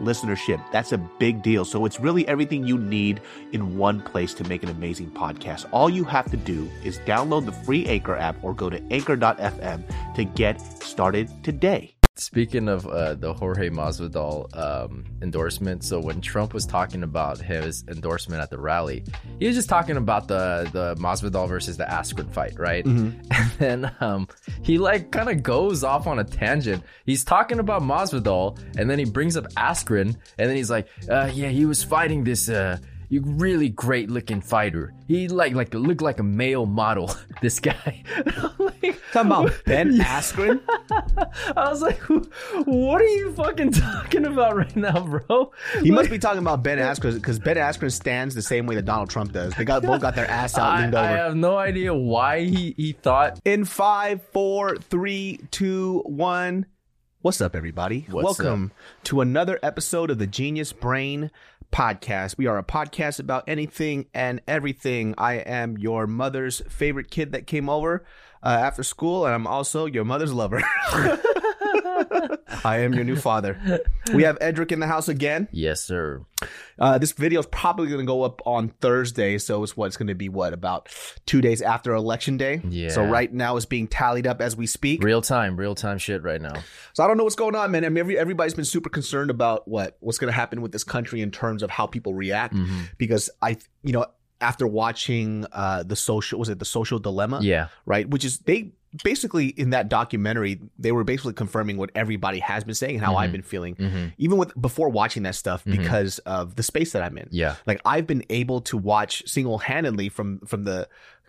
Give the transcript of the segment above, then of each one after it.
listenership. That's a big deal. So it's really everything you need in one place to make an amazing podcast. All you have to do is download the free Anchor app or go to anchor.fm to get started today. Speaking of uh, the Jorge Masvidal um, endorsement, so when Trump was talking about his endorsement at the rally, he was just talking about the the Masvidal versus the Askren fight, right? And then um, he like kind of goes off on a tangent. He's talking about Masvidal, and then he brings up Askren, and then he's like, uh, "Yeah, he was fighting this." Uh, you really great looking fighter. He like like looked like a male model. This guy. like, Talking about Ben Askren. I was like, what are you fucking talking about right now, bro? He must be talking about Ben Askren because Ben Askren stands the same way that Donald Trump does. They got both got their ass out, I, leaned I over. have no idea why he, he thought In five, four, three, two, one. What's up, everybody? What's Welcome to another episode of the Genius Brain Podcast. We are a podcast about anything and everything. I am your mother's favorite kid that came over uh, after school, and I'm also your mother's lover. I am your new father. We have Edric in the house again. Yes, sir. Uh, this video is probably going to go up on Thursday, so it's what's going to be what about two days after election day. Yeah. So right now it's being tallied up as we speak. Real time, real time shit right now. So I don't know what's going on, man. I mean, every, everybody's been super concerned about what what's going to happen with this country in terms of how people react, Mhm. because I, you know, after watching uh, the social was it the social dilemma, Yeah. right? Which is they basically in that documentary they were basically confirming what everybody has been saying and how Mhm. I've been feeling, hmm even with before watching that stuff Mhm. because of the space that I'm in Yeah. like I've been able to watch single handedly from from the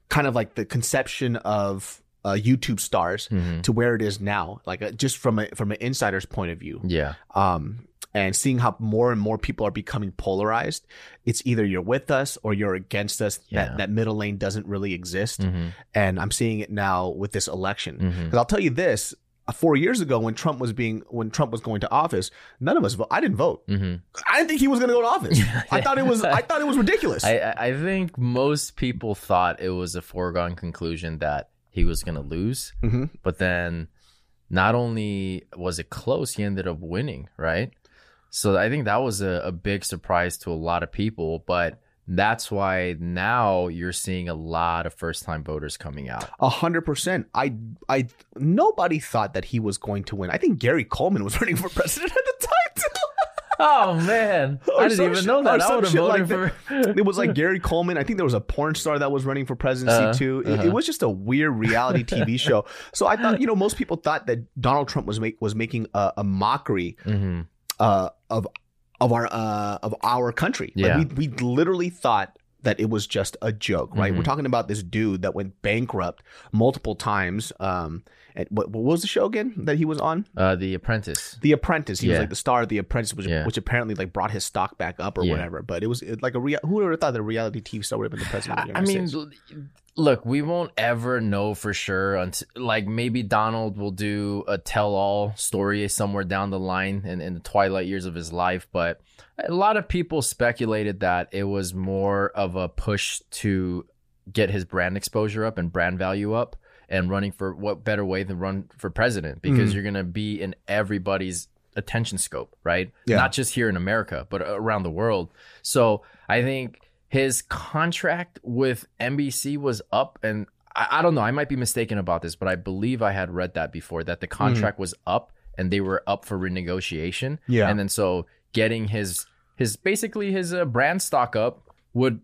kind of like the conception of uh, YouTube stars hmm to where it is now, like uh, just from a from an insider's point of view, Yeah. um, and seeing how more and more people are becoming polarized. It's either you're with us or you're against us. Yeah. That that middle lane doesn't really exist, hmm and I'm seeing it now with this election. Because I'll tell you this. uh, Four years ago, when Trump was being when Trump was going to office, none of us. vo- I didn't vote. hmm I didn't think he was going to go to office. I thought it was. I thought it was ridiculous. I, I think most people thought it was a foregone conclusion that he was going to lose, Mhm. but then not only was it close, he ended up winning, right? So I think that was a, a big surprise to a lot of people, but that's why now you're seeing a lot of first time voters coming out. A hundred percent. I, I, nobody thought that he was going to win. I think Gary Coleman was running for president at the time. Too. Oh man, I didn't even shit- know that. I would have voted like for. It was like Gary Coleman. I think there was a porn star that was running for presidency Uh-huh, too. It, uh-huh. it was just a weird reality TV show. So I thought, you know, most people thought that Donald Trump was make, was making a, a mockery hmm uh, of of our uh, of our country. Yeah. Like we we literally thought that it was just a joke, right? Mhm. We're talking about this dude that went bankrupt multiple times. Um, and what, what was the show again that he was on? Uh, the Apprentice. The Apprentice. He was like the star of The Apprentice, which, Yeah. which apparently like brought his stock back up or Yeah. whatever. But it was it, like a real. Who would have thought that a reality TV star would have been the president? Of the I United mean, States? Look, we won't ever know for sure. Until, like maybe Donald will do a tell-all story somewhere down the line in, in the twilight years of his life, but a lot of people speculated that it was more of a push to get his brand exposure up and brand value up, and running for what better way than run for president because Mhm. you're gonna be in everybody's attention scope, right? Yeah. Not just here in America, but around the world. So I think his contract with NBC was up, and I, I don't know. I might be mistaken about this, but I believe I had read that before that the contract was up and they were up for renegotiation. Yeah. and then so getting his his basically his uh, brand stock up would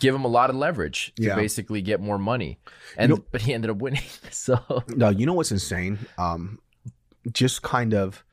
give him a lot of leverage to Yeah. basically get more money. And You know- but he ended up winning. So No, you know what's insane? Um, just kind of.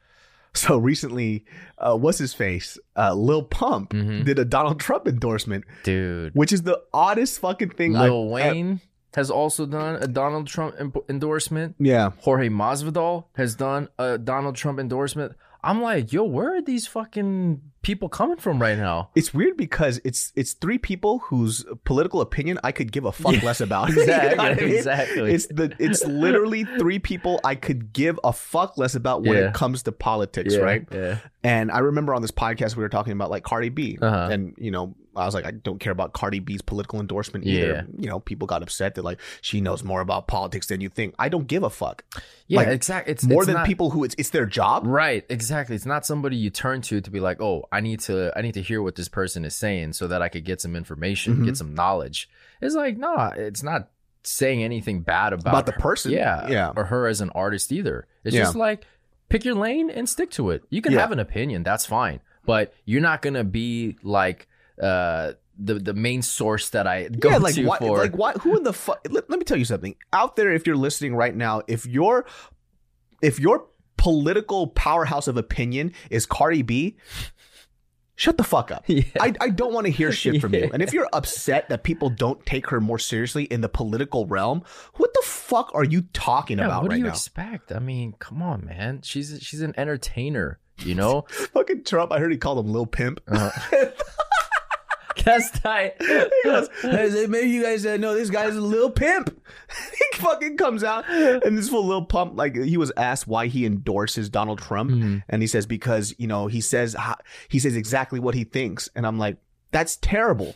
So recently, uh, what's his face? Uh, Lil Pump Mhm. did a Donald Trump endorsement, dude, which is the oddest fucking thing. Lil I've- Wayne. has also done a Donald Trump en- endorsement. Yeah. Jorge Masvidal has done a Donald Trump endorsement. I'm like, yo, where are these fucking people coming from right now? It's weird because it's it's three people whose political opinion I could give a fuck less about. Exactly, You know I mean? exactly. It's the it's literally three people I could give a fuck less about when Yeah. it comes to politics, right? Yeah. And I remember on this podcast we were talking about like Cardi B, Uh-huh. and you know I was like I don't care about Cardi B's political endorsement Yeah. either. You know people got upset that like she knows more about politics than you think. I don't give a fuck. Yeah, Like, exactly. It's More it's than not- people who it's it's their job. Right, exactly. It's not somebody you turn to to be like, "Oh, I need to I need to hear what this person is saying so that I could get some information, Mhm. get some knowledge." It's like, no, it's not saying anything bad about, About the her- person. Yeah, Yeah. or her as an artist either. It's Yeah. just like pick your lane and stick to it. You can Yeah. have an opinion, that's fine, but you're not going to be like uh the the main source that I go yeah, like to why, for like why? Who in the fuck? Let, let me tell you something. Out there, if you're listening right now, if your if your political powerhouse of opinion is Cardi B, shut the fuck up. Yeah. I, I don't want to hear shit from you. And if you're upset that people don't take her more seriously in the political realm, what the fuck are you talking Yeah, about what right do you now? expect? I mean, come on, man. She's she's an entertainer, you know? Fucking Trump. I heard he called him Lil Pimp. Uh-huh. That's tight. goes, "Hey, maybe you guys uh, know this guy's a little pimp. he fucking comes out and this full little pump. Like he was asked why he endorses Donald Trump, Mhm. and he says because you know he says he says exactly what he thinks, and I'm like, that's terrible.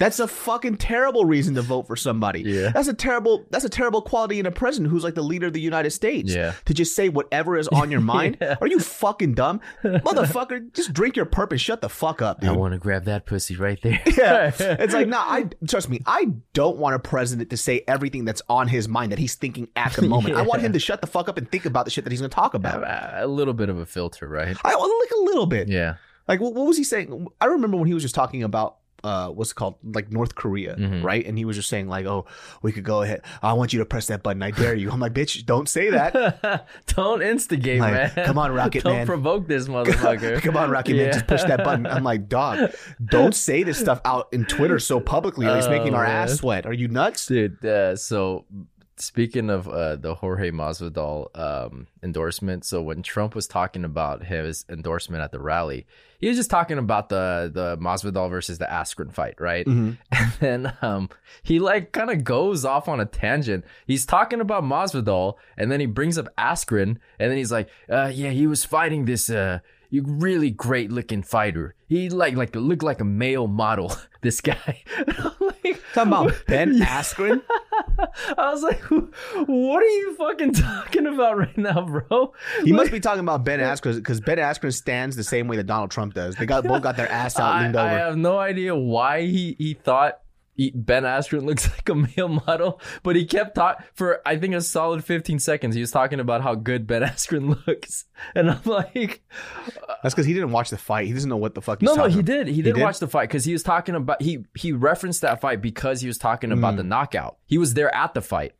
That's a fucking terrible reason to vote for somebody. Yeah. That's a terrible. That's a terrible quality in a president who's like the leader of the United States. Yeah. To just say whatever is on your mind. Yeah. Are you fucking dumb, motherfucker? Just drink your purpose. Shut the fuck up, dude. I want to grab that pussy right there. Yeah. It's like, nah, I trust me, I don't want a president to say everything that's on his mind that he's thinking at the moment. I want him to shut the fuck up and think about the shit that he's gonna talk about. Uh, a little bit of a filter, right? I like a little bit. Yeah. Like what was he saying? I remember when he was just talking about uh what's it called? Like North Korea, Mhm. right? And he was just saying, like, oh, we could go ahead. I want you to press that button. I dare you. I'm like, bitch, don't say that. Don't instigate, Like, man. come on, Rocket Man. Don't Man. provoke this motherfucker. Come on, Rocky Man, just push that button. I'm like, dog, don't say this stuff out in Twitter so publicly. Or it's Oh, making our ass sweat. Are you nuts? Dude, uh, so speaking of uh, the Jorge Masvidal um, endorsement, so when Trump was talking about his endorsement at the rally, he was just talking about the the Masvidal versus the Askren fight, right? Mhm. And then um, he like kind of goes off on a tangent. He's talking about Masvidal, and then he brings up Askren, and then he's like, uh, "Yeah, he was fighting this uh, you really great looking fighter. He like like looked like a male model. This guy." Like, Talking about Ben. Askren. I was like, "What are you fucking talking about right now, bro?" He must be talking about Ben Askren because Ben Askren stands the same way that Donald Trump does. They got both got their ass out, I, leaned I have no idea why he he thought he, Ben Askren looks like a male model, but he kept talking for I think a solid 15 seconds. He was talking about how good Ben Askren looks, and I'm like, That's because he didn't watch the fight. He doesn't know what the fuck. He's no, no, he did. He did did? watch the fight because he was talking about he he referenced that fight because he was talking about Mm. the knockout. He was there at the fight.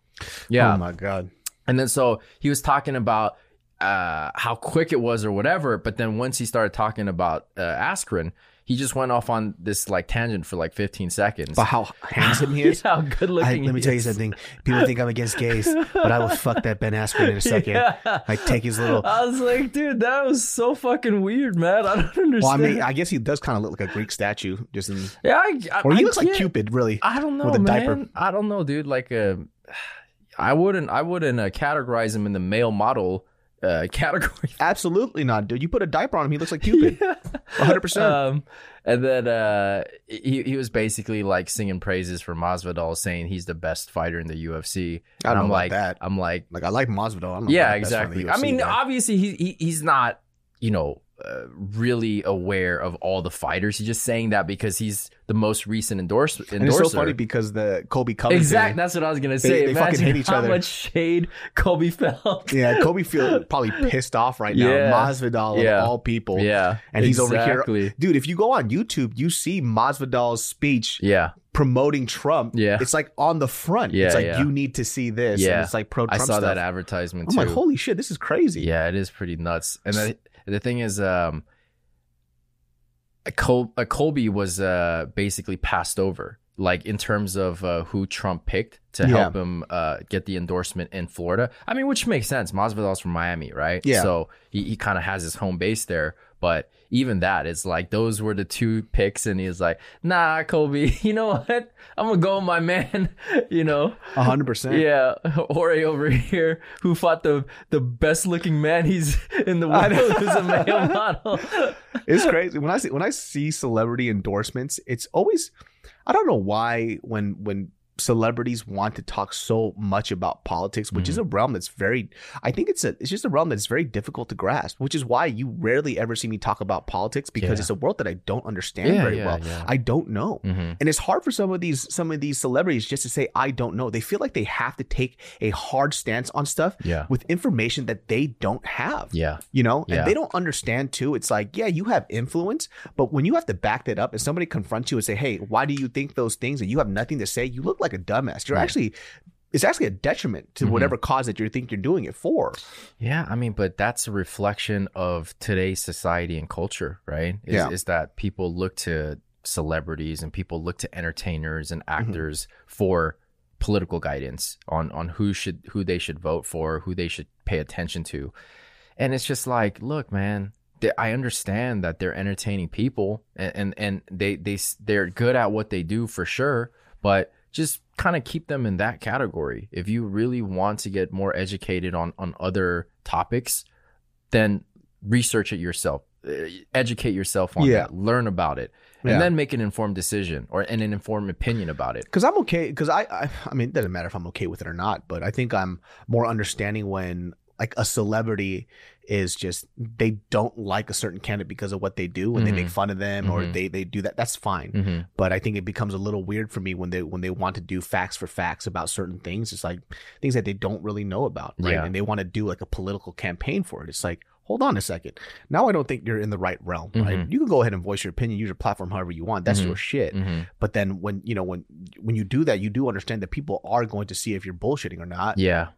Yeah, Oh my god. And then so he was talking about uh, how quick it was or whatever. But then once he started talking about uh, Askren, he just went off on this like tangent for like 15 seconds. But how handsome he is. Yeah, how good I, looking. let me tell you something. People think I'm against gays, but I will fuck that Ben Askren in a second. Yeah. Like take his little. I was like, dude, that was so fucking weird, man. I don't understand. Well, I mean, I guess he does kind of look like a Greek statue, just in. yeah, I, I, Or he I looks like Cupid, really. I don't know, with a man. diaper. I don't know, dude. Like, uh, I wouldn't, I wouldn't uh, categorize him in the male model uh, category. Absolutely not, dude. You put a diaper on him, he looks like Cupid. 100%. Um, and then uh, he he was basically like singing praises for Masvidal, saying he's the best fighter in the UFC. I don't I'm know like, that. I'm like, Like I like Masvidal. I'm yeah, the best friend the exactly. I mean, guy. obviously he, he he's not, you know. Uh, really aware of all the fighters. He's just saying that because he's the most recent endorse endorser. and it's so funny because the Colby Covington. Exactly. That's what I was gonna say. they fucking Imagine hit each how other. much shade Colby felt. Yeah, Colby feel probably pissed off right now. Yeah. Masvidal Yeah. of all people. Yeah, And he's over here. Dude, if you go on YouTube, you see Masvidal's speech Yeah, promoting Trump. Yeah. It's like on the front. Yeah, it's like yeah. you need to see this. And Yeah. it's like pro Trump. I saw stuff. that advertisement I'm too. like, holy shit, this is crazy. Yeah, it is pretty nuts. And the, the thing is, um, Col- Colby was uh, basically passed over. like in terms of uh, who Trump picked to Yeah. help him uh, get the endorsement in Florida. I mean, which makes sense. Masvidal's from Miami, right? Yeah. So he, he kind of has his home base there. But even that, it's like those were the two picks, and he's like, "Nah, Colby, you know what? I'm gonna go with my man." you know, A hundred percent. yeah, Jorge over here, who fought the the best looking man he's in the world, who's a male model. It's crazy when I see when I see celebrity endorsements. It's always I don't know why when when celebrities want to talk so much about politics, which is Mm-hmm. a realm that's very I think it's a it's just a realm that's very difficult to grasp, which is why you rarely ever see me talk about politics because Yeah. it's a world that I don't understand Yeah, very yeah, well. I don't know. Mhm. And it's hard for some of these some of these celebrities just to say I don't know. They feel like they have to take a hard stance on stuff with information that they don't have yeah, you know and they don't understand too it's like yeah you have influence but when you have to back that up and somebody confronts you and say hey why do you think those things and you have nothing to say you look like a dumbass you're Yeah. actually it's actually a detriment to Mhm. whatever cause that you think you're doing it for yeah. I mean, but that's a reflection of today's society and culture, right? Is, Yeah. is that people look to celebrities and people look to entertainers and Mm-hmm. actors for political guidance on on who should who they should vote for, who they should pay attention to, and it's just like, look, man. they- I understand that they're entertaining people and, and, and they, they, they're good at what they do for sure, but just kind of keep them in that category. If you really want to get more educated on, on other topics, then research it yourself, uh, educate yourself on Yeah. that, learn about it, and Yeah. then make an informed decision or and an informed opinion about it. because i'm okay because I, I i mean it doesn't matter if i'm okay with it or not but i think i'm more understanding when like a celebrity is just they don't like a certain candidate because of what they do and they Mhm. make fun of them or Mhm. they they do that that's fine Mm-hmm. but I think it becomes a little weird for me when they when they want to do facts for facts about certain things. It's like things that they don't really know about, right? Yeah. And they want to do like a political campaign for it. It's like, hold on a second. Now I don't think you're in the right realm, right? Mhm. You can go ahead and voice your opinion, use your platform however you want. That's Mhm. your shit. Mm-hmm. But then when you know when when you do that, you do understand that people are going to see if you're bullshitting or not. Yeah.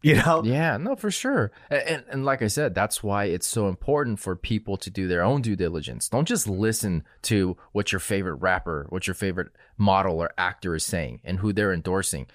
You know? Yeah, no, for sure. And, and like I said, that's why it's so important for people to do their own due diligence. Don't just listen to what your favorite rapper, what your favorite model or actor is saying and who they're endorsing.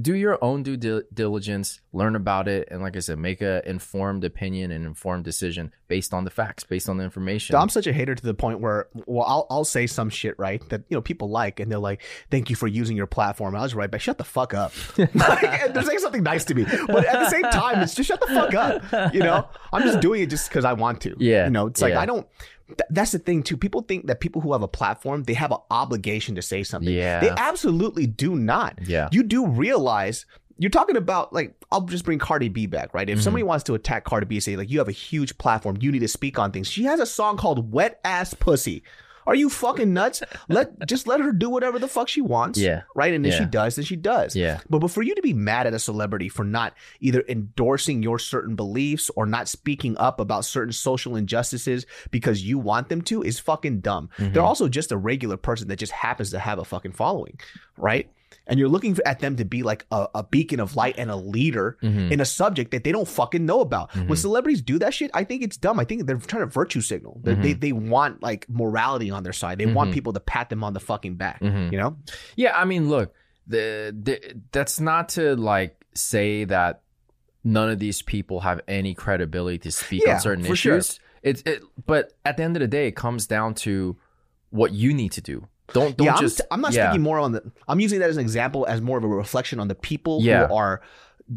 Do your own due dil- diligence, learn about it, and like I said, make an informed opinion and informed decision based on the facts, based on the information. I'm such a hater to the point where, well, I'll, I'll say some shit, right? That, you know, people like, and they're like, thank you for using your platform. I was right back, shut the fuck up. like, they're saying something nice to me. But at the same time, it's just shut the fuck up. You know, I'm just doing it just because I want to. Yeah, You know, it's like, yeah. I don't, th- that's the thing too. People think that people who have a platform, they have an obligation to say something. Yeah. They absolutely do not. yeah. You do realize you're talking about like I'll just bring Cardi B back, right? If Mhm. somebody wants to attack Cardi B, say like you have a huge platform, you need to speak on things. She has a song called "Wet Ass Pussy." Are you fucking nuts? Let just let her do whatever the fuck she wants. Yeah. Right. And if she does, then she does. Yeah. But but for you to be mad at a celebrity for not either endorsing your certain beliefs or not speaking up about certain social injustices because you want them to is fucking dumb. Mhm. They're also just a regular person that just happens to have a fucking following, right? And you're looking at them to be like a, a beacon of light and a leader Mhm. in a subject that they don't fucking know about. When Mhm. celebrities do that shit, I think it's dumb. I think they're trying to virtue signal. They They, they want like morality on their side. They want Mhm. people to pat them on the fucking back. Mhm. You know? Yeah, I mean, look, the, the that's not to like say that none of these people have any credibility to speak Yeah, on certain sure. issues. It's it, but at the end of the day, it comes down to what you need to do. Don't don't yeah, just. I'm, I'm not yeah, speaking more on the. I'm using that as an example, as more of a reflection on the people Yeah. who are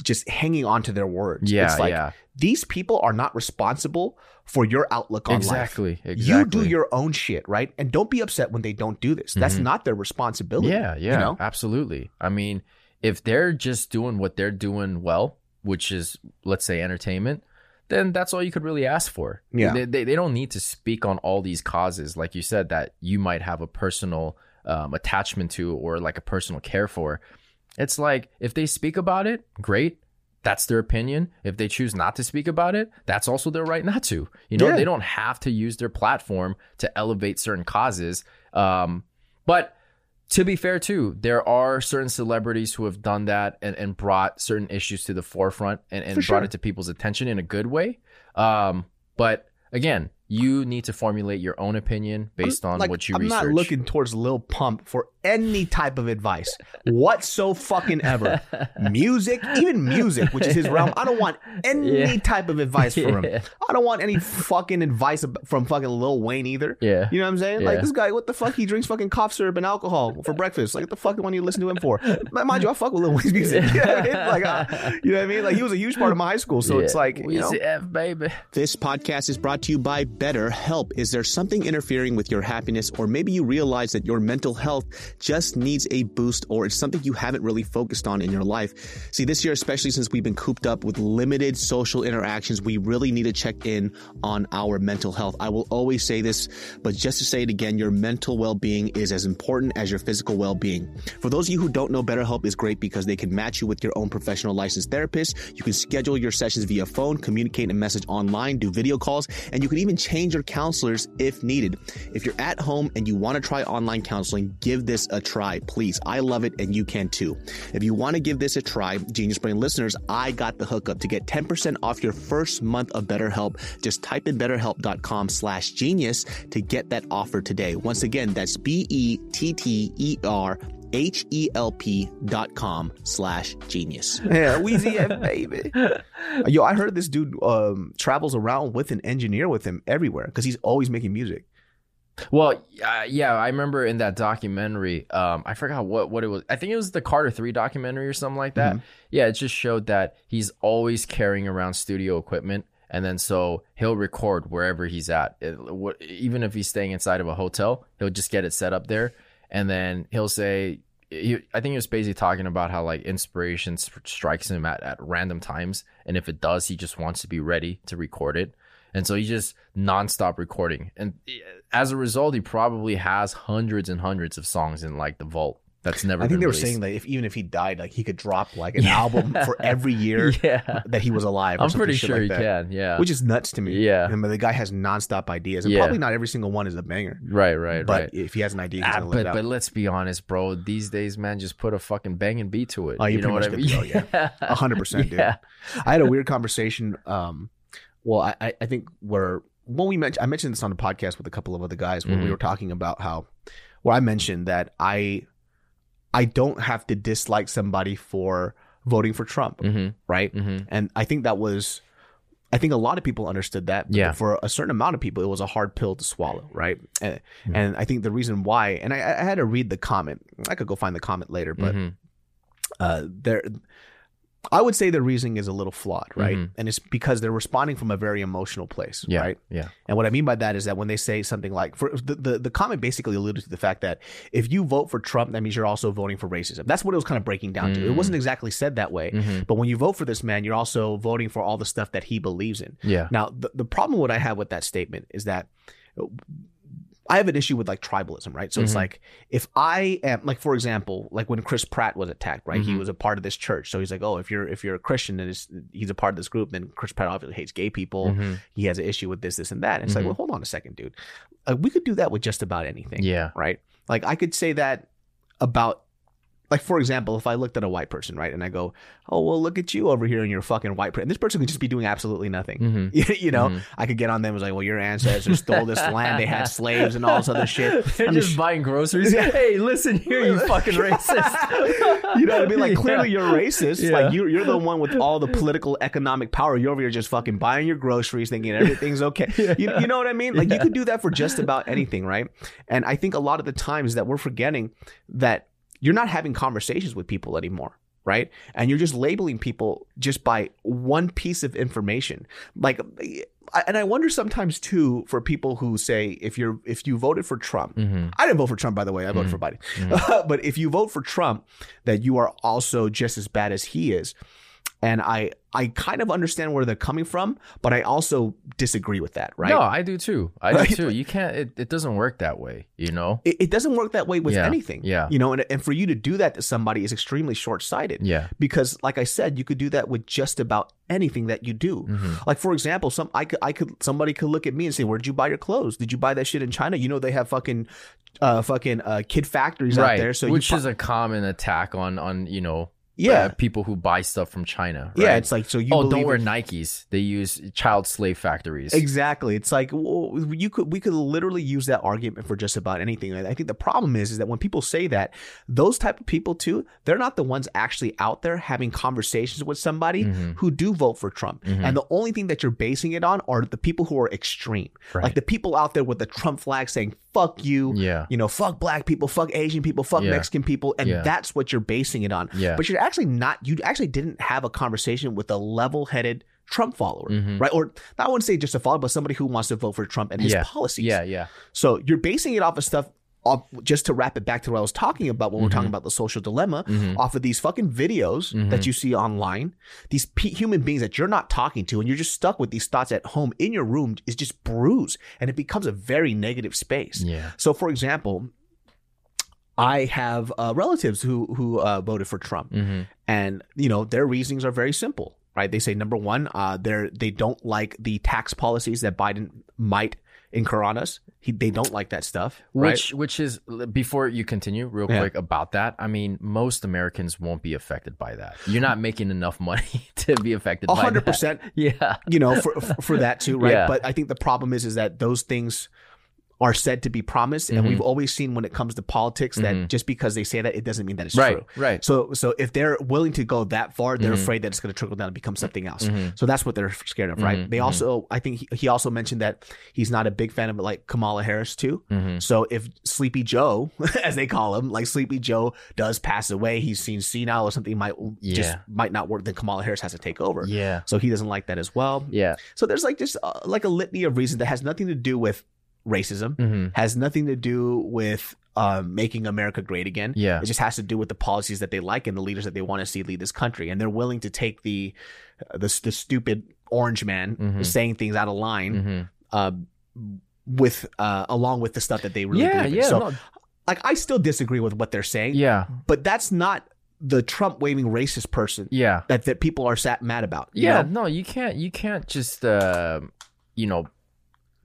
just hanging on to their words. Yeah, it's like yeah, these people are not responsible for your outlook on life. exactly, exactly. You do your own shit, right? And don't be upset when they don't do this. That's Mhm. not their responsibility. Yeah, yeah, You know? absolutely. I mean, if they're just doing what they're doing well, which is let's say entertainment, then that's all you could really ask for. Yeah. They, they, they don't need to speak on all these causes, like you said, that you might have a personal um, attachment to or like a personal care for. It's like if they speak about it, great. That's their opinion. If they choose not to speak about it, that's also their right not to. You know, Yeah. they don't have to use their platform to elevate certain causes. Um, but to be fair too there are certain celebrities who have done that and, and brought certain issues to the forefront and, and For brought sure. it to people's attention in a good way um, but again you need to formulate your own opinion based on Like, what you I'm research. not looking towards Lil Pump for any type of advice whatso fucking ever. music, even music, which is his realm. I don't want any Yeah. type of advice from Yeah. him. I don't want any fucking advice from fucking Lil Wayne either. Yeah. You know what I'm saying? Like this guy, what the fuck? He drinks fucking cough syrup and alcohol for breakfast. Like what the fuck do I need to listen to him for? Mind you, I fuck with Lil Wayne's music. You know what I mean? Like, uh, you know what I mean? Like he was a huge part of my high school. So it's like, you know. F, baby. This podcast is brought to you by BetterHelp. Is there something interfering with your happiness, or maybe you realize that your mental health just needs a boost, or it's something you haven't really focused on in your life? See, this year, especially since we've been cooped up with limited social interactions, we really need to check in on our mental health. I will always say this, but just to say it again, your mental well being is as important as your physical well being. For those of you who don't know, BetterHelp is great because they can match you with your own professional licensed therapist. You can schedule your sessions via phone, communicate and message online, do video calls, and you can even change your counselors if needed. If you're at home and you want to try online counseling, give this a try, please. I love it and you can too. If you want to give this a try, Genius Brain listeners, I got the hookup to get 10% off your first month of BetterHelp. Just type in betterhelp.com slash genius to get that offer today. Once again, that's E B-E-T-T-E-R H-E-L-P dot com slash genius. Yeah, Weezy F, baby. Yo, I heard this dude um, travels around with an engineer with him everywhere because he's always making music. Well, uh, yeah, I remember in that documentary. Um, I forgot what what it was. I think it was the Carter Three documentary or something like that. Yeah, it just showed that he's always carrying around studio equipment, and then so he'll record wherever he's at. It, what, even if he's staying inside of a hotel, he'll just get it set up there, and then he'll say. He, I think he was basically talking about how like inspiration strikes him at, at random times, and if it does, he just wants to be ready to record it. And so he's just nonstop recording. And eh, as a result, he probably has hundreds and hundreds of songs in like the vault that's never I think they were released. saying that if even if he died, like he could drop like an album for every year Yeah. that he was alive. Or I'm pretty sure like he that. can. Yeah. Which is nuts to me. Yeah. And, but the guy has nonstop ideas, and Yeah. probably not every single one is a banger. right, right, But right. if he has an idea, he's Ah, but it out. but let's be honest, bro. These days, man, just put a fucking banging beat to it. Oh, you're you know what I pretty mean? much good to go, A hundred percent, dude. Yeah. I had a weird conversation. Um, well, I, I- I think where when we mentioned, I mentioned this on the podcast with a couple of other guys when we Mhm. were talking about how, where I mentioned that I, I don't have to dislike somebody for voting for Trump, Mhm, right? mhm. And I think that was, I think a lot of people understood that. But Yeah. For a certain amount of people, it was a hard pill to swallow, right? And, Mhm. and I think the reason why, and I, I had to read the comment. I could go find the comment later, but Mhm. uh, there I would say the reasoning is a little flawed, right? Mhm. And it's because they're responding from a very emotional place, Yeah. right? Yeah. And what I mean by that is that when they say something like, for the, the the comment basically alluded to the fact that if you vote for Trump, that means you're also voting for racism. That's what it was kind of breaking down to. It Mm. wasn't exactly said that way, Mhm. but when you vote for this man, you're also voting for all the stuff that he believes in. Yeah. Now, the, the problem what I have with that statement is that I have an issue with like tribalism, right? So it's Mhm. like if I am like for example, like when Chris Pratt was attacked, right? He Mhm. was a part of this church. So he's like, "Oh, if you're if you're a Christian and it's, he's a part of this group, then Chris Pratt obviously hates gay people. Mhm. He has an issue with this this and that." And it's like, Mhm. "Well, hold on a second, dude. Uh, we could do that with just about anything." Yeah. right? Like I could say that about like for example, if I looked at a white person, right, and I go, "Oh, well, look at you over here in your fucking white," and this person could just be doing absolutely nothing. Mhm. you know, Mhm. I could get on them and was like, "Well, your ancestors stole this land; they had slaves and all this other shit." They're I'm just just- buying groceries. Yeah. Hey, listen here, you fucking racist. you know what I mean? Like Yeah. clearly you're racist. Yeah. Like you're you're the one with all the political economic power. You're over here just fucking buying your groceries, thinking everything's okay. You, you know what I mean? Like you could do that for just about anything, right? And I think a lot of the times that we're forgetting that you're not having conversations with people anymore. Right. And you're just labeling people just by one piece of information. Like, and I wonder sometimes too for people who say if you're if you voted for Trump, Mhm. I didn't vote for Trump, by the way. I voted Mhm. for Biden. Mhm. but if you vote for Trump, that you are also just as bad as he is. And I I kind of understand where they're coming from, but I also disagree with that, right? No, I do too. I Right? do too. You can't. It, it doesn't work that way. You know. It, it doesn't work that way with Yeah, anything. yeah. You know, and, and for you to do that to somebody is extremely short sighted. Yeah. Because, like I said, you could do that with just about anything that you do. Mhm. Like for example, some I could I could somebody could look at me and say, "Where'd you buy your clothes? Did you buy that shit in China? You know they have fucking, uh, fucking uh, kid factories out Right. there. So Which you is a common attack on on you know Yeah. people who buy stuff from China. Yeah, it's like so you oh, don't wear in- Nikes. They use child slave factories. Exactly. It's like well, you could we could literally use that argument for just about anything. I think the problem is is that when people say that, those type of people too, they're not the ones actually out there having conversations with somebody Mm-hmm. who do vote for Trump. And the only thing that you're basing it on are the people who are extreme. Right. Like the people out there with the Trump flag saying fuck you, Yeah. you know, fuck black people, fuck Asian people, fuck Yeah. Mexican people, and Yeah. that's what you're basing it on. Yeah. But you're actually not you actually didn't have a conversation with a level-headed Trump follower, Mhm. right? Or I wouldn't say just a follower, but somebody who wants to vote for Trump and his Yeah. policies. Yeah, yeah. So you're basing it off of stuff. Off, just to wrap it back to what I was talking about when we're Mm-hmm. talking about the social dilemma, off of these fucking videos Mm-hmm. that you see online, these pe human beings that you're not talking to, and you're just stuck with these thoughts at home in your room is just bruised, and it becomes a very negative space. Yeah. So, for example, I have uh, relatives who who uh, voted for Trump, Mm-hmm. and you know their reasonings are very simple, right? They say number one, uh, they're they don't like the tax policies that Biden might incur on us. He, they don't like that stuff, right? Which which is before you continue real Yeah. quick about that. I mean, most Americans won't be affected by that. You're not making enough money to be affected hundred percent, Yeah. you know, for for that too, right? Yeah. But I think the problem is is that those things are said to be promised, and Mhm. we've always seen when it comes to politics that Mhm. just because they say that, it doesn't mean that it's Right. true. Right. So, so if they're willing to go that far, they're Mhm. afraid that it's going to trickle down and become something else. Mhm. So that's what they're scared of, right? Mhm, They mhm. also, I think he, he also mentioned that he's not a big fan of like Kamala Harris too. So if Sleepy Joe, as they call him, like Sleepy Joe does pass away, he's seen senile or something might just might not work. Then Kamala Harris has to take over. Yeah. So he doesn't like that as well. Yeah. So there's like just uh, like a litany of reasons that has nothing to do with racism, hmm has nothing to do with um, making America great again. Yeah. It just has to do with the policies that they like and the leaders that they want to see lead this country, and they're willing to take the uh, the, the stupid orange man Mhm. saying things out of line hmm uh, with uh, along with the stuff that they really Yeah. believe in. Yeah. So, no, like, I still disagree with what they're saying, yeah. but that's not the Trump waving racist person Yeah. that that people are sat mad about. you Yeah, know? no, you can't. You can't just, uh, you know,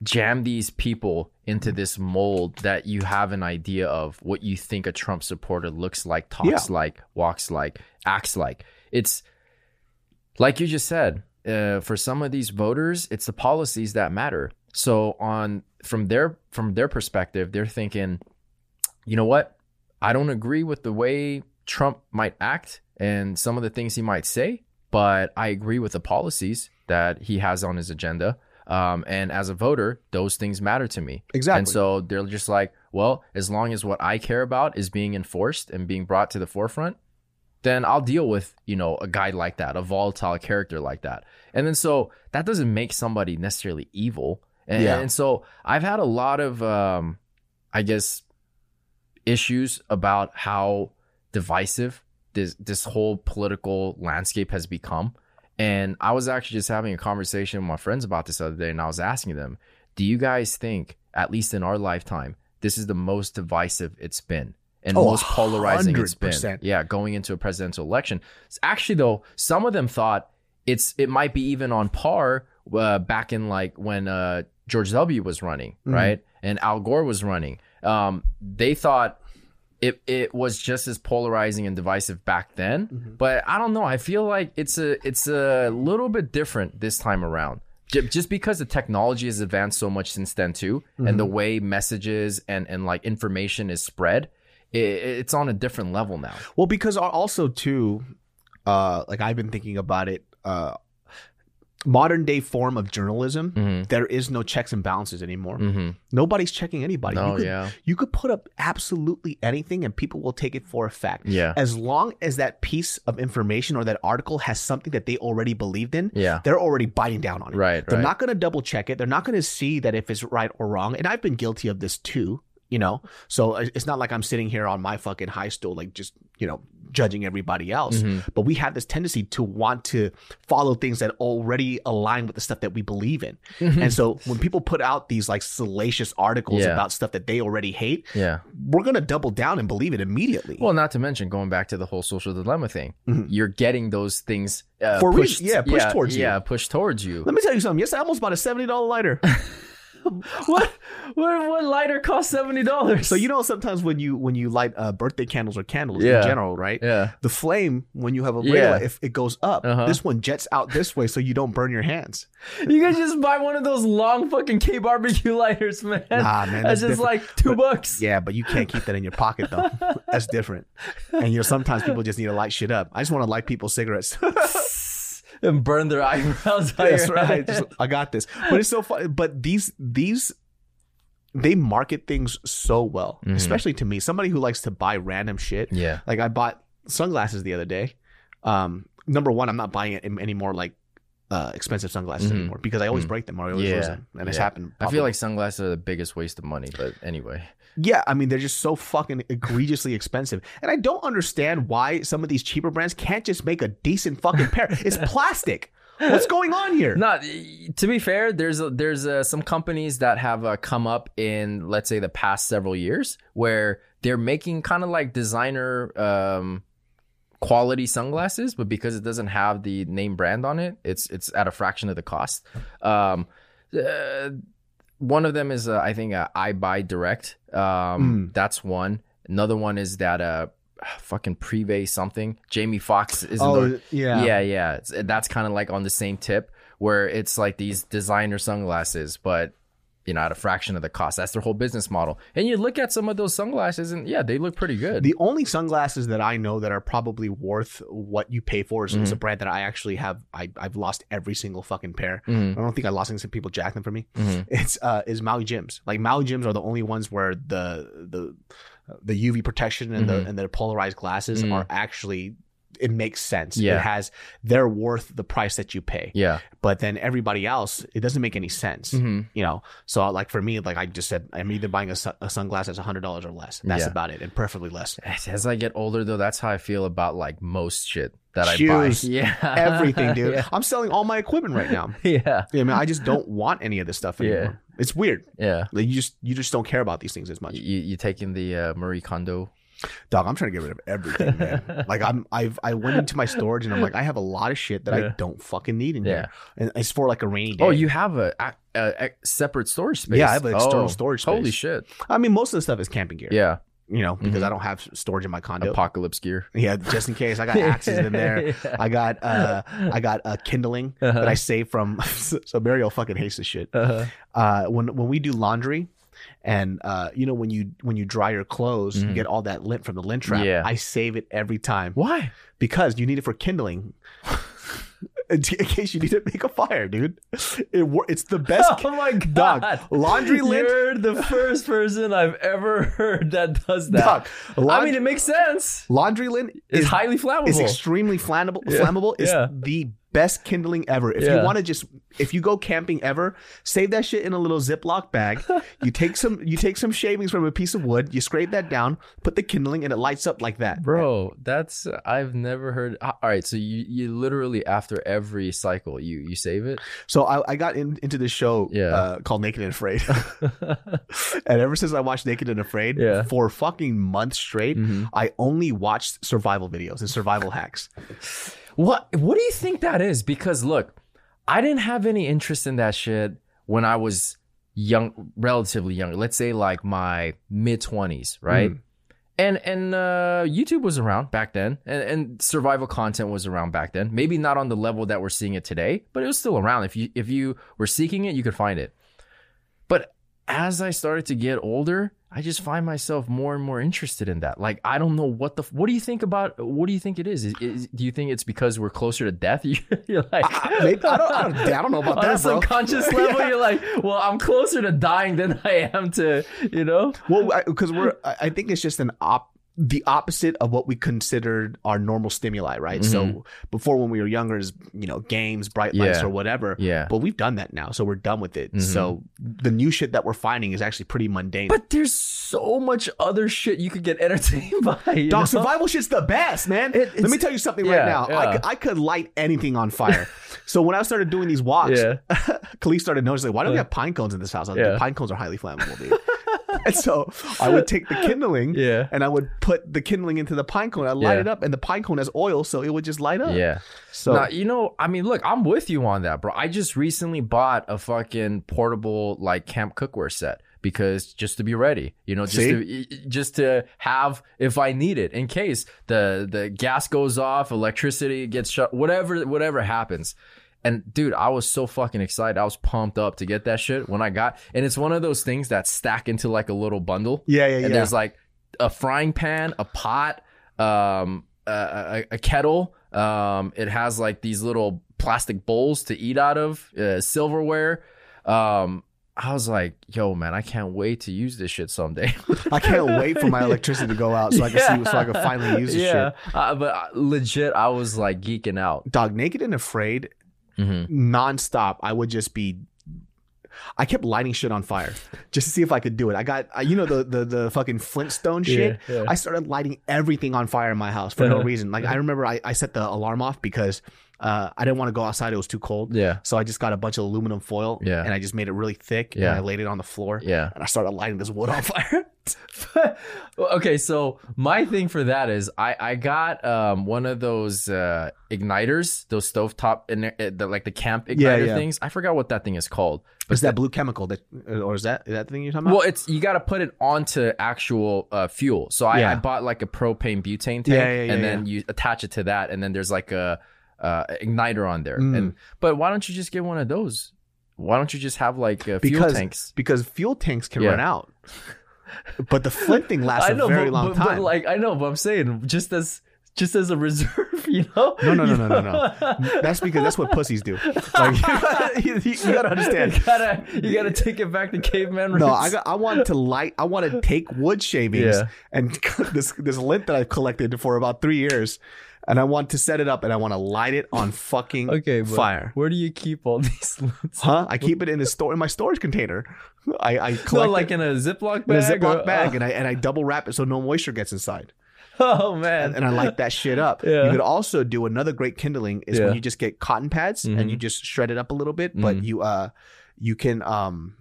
jam these people into this mold that you have an idea of what you think a Trump supporter looks like, talks like, walks like, acts like. It's like you just said. Uh, for some of these voters, it's the policies that matter. So on from their from their perspective, they're thinking, you know what? I don't agree with the way Trump might act and some of the things he might say, but I agree with the policies that he has on his agenda. Um, and as a voter, those things matter to me. Exactly. And so they're just like, well, as long as what I care about is being enforced and being brought to the forefront, then I'll deal with, you know, a guy like that, a volatile character like that. And then so that doesn't make somebody necessarily evil. And, Yeah. and so I've had a lot of, um, I guess, issues about how divisive this this whole political landscape has become. And I was actually just having a conversation with my friends about this other day, and I was asking them, "Do you guys think, at least in our lifetime, this is the most divisive it's been and Oh, most polarizing it's been?" Yeah, going into a presidential election. Actually, though, some of them thought it's it might be even on par uh, back in like when uh, George W was running, Mhm. right, and Al Gore was running. Um, they thought it it was just as polarizing and divisive back then, Mhm. but I don't know. I feel like it's a it's a little bit different this time around. Just because the technology has advanced so much since then too, and the way messages and and like information is spread, it, it's on a different level now. Well, because also too, uh, like I've been thinking about it, uh, modern day form of journalism, Mm-hmm. there is no checks and balances anymore. Mm-hmm. Nobody's checking anybody. No, you could, yeah, you could put up absolutely anything and people will take it for a fact. yeah, As long as that piece of information or that article has something that they already believed in, yeah. they're already biting down on it. Right, They're right. not going to double check it. They're not going to see that if it's right or wrong. And I've been guilty of this too, you know? So uh, it's not like I'm sitting here on my fucking high stool, like just, you know, judging everybody else. Mhm. But we have this tendency to want to follow things that already align with the stuff that we believe in. and so when people put out these like salacious articles Yeah. about stuff that they already hate, yeah. we're going to double down and believe it immediately. Well, not to mention going back to the whole social dilemma thing, Mhm. you're getting those things uh, For pushed, reason- yeah, pushed towards you. Yeah, pushed towards you. Let me tell you something. Yes, I almost bought a $70 lighter. what, what what lighter costs seventy dollars? So you know sometimes when you when you light uh, birthday candles or candles Yeah. in general, right? yeah. The flame when you have a Yeah. regular, if it goes up, Uh-huh. this one jets out this way so you don't burn your hands. You can just buy one of those long fucking K barbecue lighters, man. Nah, man, That's, that's just different. like two bucks. Yeah, but you can't keep that in your pocket though. That's different. And you know sometimes people just need to light shit up. I just want to light people's cigarettes. and burn their eyebrows. That's right. Just- I got this. But it's so fun. But these these they market things so well, Mhm. especially to me, somebody who likes to buy random shit. Yeah. Like I bought sunglasses the other day. Um, number one, I'm not buying it any more like uh, expensive sunglasses Mhm. anymore because I always Mhm. break them or I always Yeah. lose them, and it's Yeah. happened. I feel like sunglasses are the biggest waste of money, but anyway. Yeah, I mean they're just so fucking egregiously expensive, and I don't understand why some of these cheaper brands can't just make a decent fucking pair. It's plastic. What's going on here? Not to be fair, there's there's uh, some companies that have uh, come up in let's say the past several years where they're making kind of like designer um, quality sunglasses, but because it doesn't have the name brand on it, it's it's at a fraction of the cost. Um, uh, one of them is uh, I think uh, I Buy Direct. Um, That's one. Another one is that uh, fucking Privé something. Jamie Foxx is in the Oh yeah, yeah, yeah. It's, that's kind of like on the same tip where it's like these designer sunglasses, but you know, at a fraction of the cost. That's their whole business model. And you look at some of those sunglasses, and yeah, they look pretty good. The only sunglasses that I know that are probably worth what you pay for is, is a brand that I actually have. I, I've lost every single fucking pair. Mhm. I don't think I lost them. Some people jack them for me. Mhm. It's uh is Maui Jims. Like Maui Jims are the only ones where the the the UV protection and the and the polarized glasses Mhm. are actually it makes sense. Yeah. It has they're worth the price that you pay. Yeah. But then everybody else, it doesn't make any sense. hmm You know, so like for me, like I just said, I'm either buying a, su- a sunglass that's hundred dollars or less. That's Yeah. about it, and preferably less. As, I get older, though, that's how I feel about like most shit that I buy. Yeah. Everything, dude. yeah. I'm selling all my equipment right now. Yeah. I mean, I just don't want any of this stuff Yeah. anymore. It's weird. Yeah. Like you just you just don't care about these things as much. You, you taking the uh, Marie Kondo? Dog, I'm trying to get rid of everything, man. like I'm I've I went into my storage and I'm like, I have a lot of shit that I don't fucking need in Yeah. here. And it's for like a rainy day. Oh, you have a, a, a separate storage space. Yeah, I have an external Oh, storage space. Holy shit. I mean most of the stuff is camping gear. Yeah. You know, because Mhm. I don't have storage in my condo. Apocalypse gear. yeah, just in case. I got axes in there. Yeah. I got uh I got uh kindling Uh-huh. that I save from so Mario fucking hates this shit. Uh-huh. uh, when when we do laundry, and uh, you know when you when you dry your clothes, you Mhm. get all that lint from the lint trap. Yeah. I save it every time Why? because you need it for kindling. in case you need to make a fire, dude. It it's the best. Oh my Dog, god. laundry lint- You're the first person I've ever heard that does that. Dog, I mean, it makes sense. laundry lint is highly flammable. It's extremely flammable. Yeah. Flammable. It's Yeah. the best kindling ever. If Yeah. you want to just, if you go camping ever, save that shit in a little Ziploc bag. you take some, you take some shavings from a piece of wood. You scrape that down, put the kindling, and it lights up like that. Bro, that's I've never heard. All right, so you you literally after every cycle you you save it. So I, I got in, into this show Yeah. uh, called Naked and Afraid, and ever since I watched Naked and Afraid, Yeah. for fucking months straight, Mhm. I only watched survival videos and survival hacks. What what do you think that is? Because look, I didn't have any interest in that shit when I was young, relatively young. Let's say like my mid twenties, right? Mm. And and uh, YouTube was around back then, and, and survival content was around back then. Maybe not on the level that we're seeing it today, but it was still around. If you if you were seeking it, you could find it. But as I started to get older, I just find myself more and more interested in that. Like I don't know what the what do you think about what do you think it is? Is, is do you think it's because we're closer to death? You're like I- maybe- I don't- I don't- I don't know about on that, a bro. subconscious level. Yeah. You're like, well, I'm closer to dying than I am to you know. Well, because we're, I I think it's just an op, the opposite of what we considered our normal stimuli, right? So before, when we were younger, is you know games, bright lights, Mm-hmm. Yeah. or whatever. Yeah. But we've done that now, so we're done with it. Mhm. So the new shit that we're finding is actually pretty mundane. But there's so much other shit you could get entertained by. Dog, survival shit's the best, man. It- Let me tell you something yeah, right now. I, yeah. could, I could light anything on fire. so when I started doing these walks, Yeah. Khalees started noticing, like, why don't we have pine cones in this house? I was Yeah. like, pine cones are highly flammable, dude. and so I would take the kindling Yeah. and I would put the kindling into the pine cone. I light Yeah. it up, and the pine cone has oil, so it would just light up. Yeah. So Now, you know, I mean, look, I'm with you on that, bro. I just recently bought a fucking portable like camp cookware set because just to be ready, you know, just See? to just to have if I need it in case the the gas goes off, electricity gets shut, whatever whatever happens. And dude, I was so fucking excited. I was pumped up to get that shit when I got. And it's one of those things that stack into like a little bundle yeah, yeah, and yeah. there's like a frying pan, a pot, um, a, a, a kettle. Um, it has like these little plastic bowls to eat out of, uh, silverware. Um, I was like, yo, man, I can't wait to use this shit someday. I can't wait for my electricity to go out so I can see so I can finally use this yeah, shit. uh, but uh, legit, I was like geeking out. Dog, naked and afraid, Mm-hmm. nonstop. I would just be. I kept lighting shit on fire just to see if I could do it. I got, I- you know, the the the fucking Flintstone shit. Yeah, yeah. I started lighting everything on fire in my house for no Uh-huh. reason. Like I remember, I, I set the alarm off because uh, I didn't want to go outside. It was too cold. Yeah, So I just got a bunch of aluminum foil. Yeah. And I just made it really thick. Yeah. And I laid it on the floor. yeah. And I started lighting this wood on fire. okay, so my thing for that is I I got um one of those uh igniters, those stovetop in the, like the camp igniter Yeah, yeah. things. I forgot what that thing is called. Is that blue chemical that, or is that is that thing you're talking about? Well, it's you got to put it onto actual uh, fuel. So I, Yeah. I bought like a propane butane tank, and then you attach it to that, and then there's like a uh, igniter on there. Mm. And but why don't you just get one of those? Why don't you just have like uh, fuel Because- tanks? because fuel tanks can run out. But the flint thing lasts a very but, long but, time. But like I know, but I'm saying just as just as a reserve, you know? No, no, no, You no, no, that's because that's what pussies do. Like, you, you, you gotta understand. You gotta you gotta take it back to caveman roots. No, I got. I wanted to light. I want to take wood shavings Yeah. and this this lint that I've collected for about three years, and I want to set it up and I want to light it on fucking okay, fire. Where do you keep all these? lints? Huh? I keep it in the store in my storage container. I, I No, like it in a Ziploc in a bag. Ziploc or- bag, and I and I double wrap it so no moisture gets inside. Oh man. and I light that shit up. Yeah. You could also do another great kindling is Yeah. when you just get cotton pads and Mhm. you just shred it up a little bit, but Mhm. you uh you can um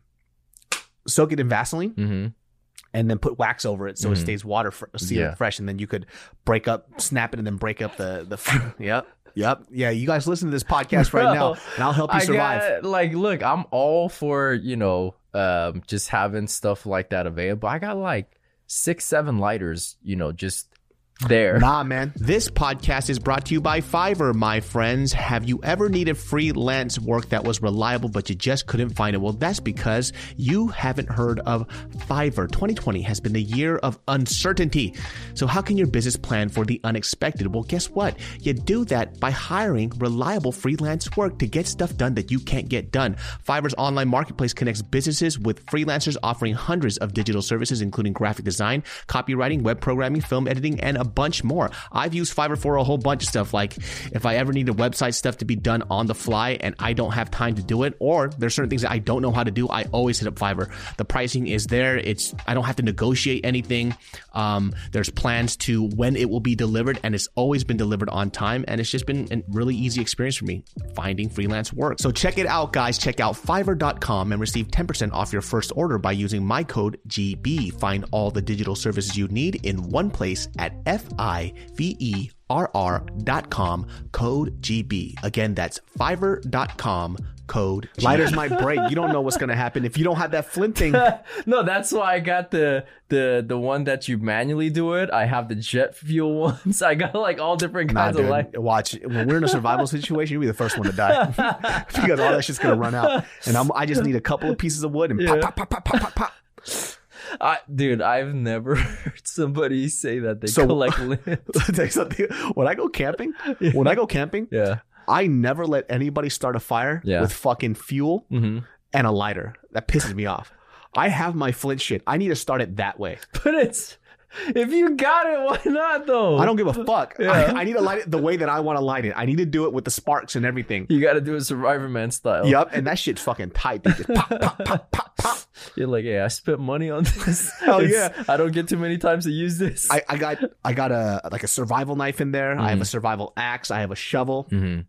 soak it in Vaseline mm-hmm. and then put wax over it so it Mhm. stays water fr- sealed Yeah. fresh, and then you could break up, snap it, and then break up the the. yep. Yep. Yeah, you guys listen to this podcast right Bro, now, and I'll help you survive. got like, look, I'm all for you know, um, just having stuff like that available. I got like six, seven lighters, you know, just there. Nah, man. This podcast is brought to you by Fiverr, my friends. Have you ever needed freelance work that was reliable, but you just couldn't find it? Well, that's because you haven't heard of Fiverr. 2020 has been the year of uncertainty. So, how can your business plan for the unexpected? Well, guess what? You do that by hiring reliable freelance work to get stuff done that you can't get done. Fiverr's online marketplace connects businesses with freelancers offering hundreds of digital services, including graphic design, copywriting, web programming, film editing, and a bunch more. I've used Fiverr for a whole bunch of stuff. Like if I ever need a website stuff to be done on the fly and I don't have time to do it, or there's certain things that I don't know how to do, I always hit up Fiverr. The pricing is there. It's I don't have to negotiate anything. Um, there's plans to when it will be delivered, and it's always been delivered on time. And it's just been a really easy experience for me finding freelance work. So check it out, guys. Check out Fiverr.com and receive 10% off your first order by using my code GB. Find all the digital services you need in one place at F I V E R R dot com, code GB. Again, that's Fiverr.com, code GB. Lighters might break. You don't know what's going to happen if you don't have that flint thing. no, that's why I got the the the one that you manually do it. I have the jet fuel ones. I got like all different Nah, kinds of dude. light. Watch when we're in a survival situation, you'll be the first one to die because all that shit's gonna run out, and I'm, I just need a couple of pieces of wood and pop, Yeah. pop, pop, pop, pop, pop, pop. I, dude, I've never heard somebody say that they So- collect lint. Tell you something. When I go camping, when I go camping, yeah. I never let anybody start a fire Yeah. with fucking fuel hmm and a lighter. That pisses me off. I have my flint shit. I need to start it that way. But it's if you got it, why not though? I don't give a fuck. Yeah. I, I need to light it the way that I want to light it. I need to do it with the sparks and everything. You got to do it Survivor Man style. Yep, and that shit's fucking tight, dude. Just pop, pop, pop, pop, pop. You're like, yeah, I spent money on this. Hell It's- yeah. I don't get too many times to use this. I, I got I got a like a survival knife in there. I have a survival axe. I have a shovel. hmm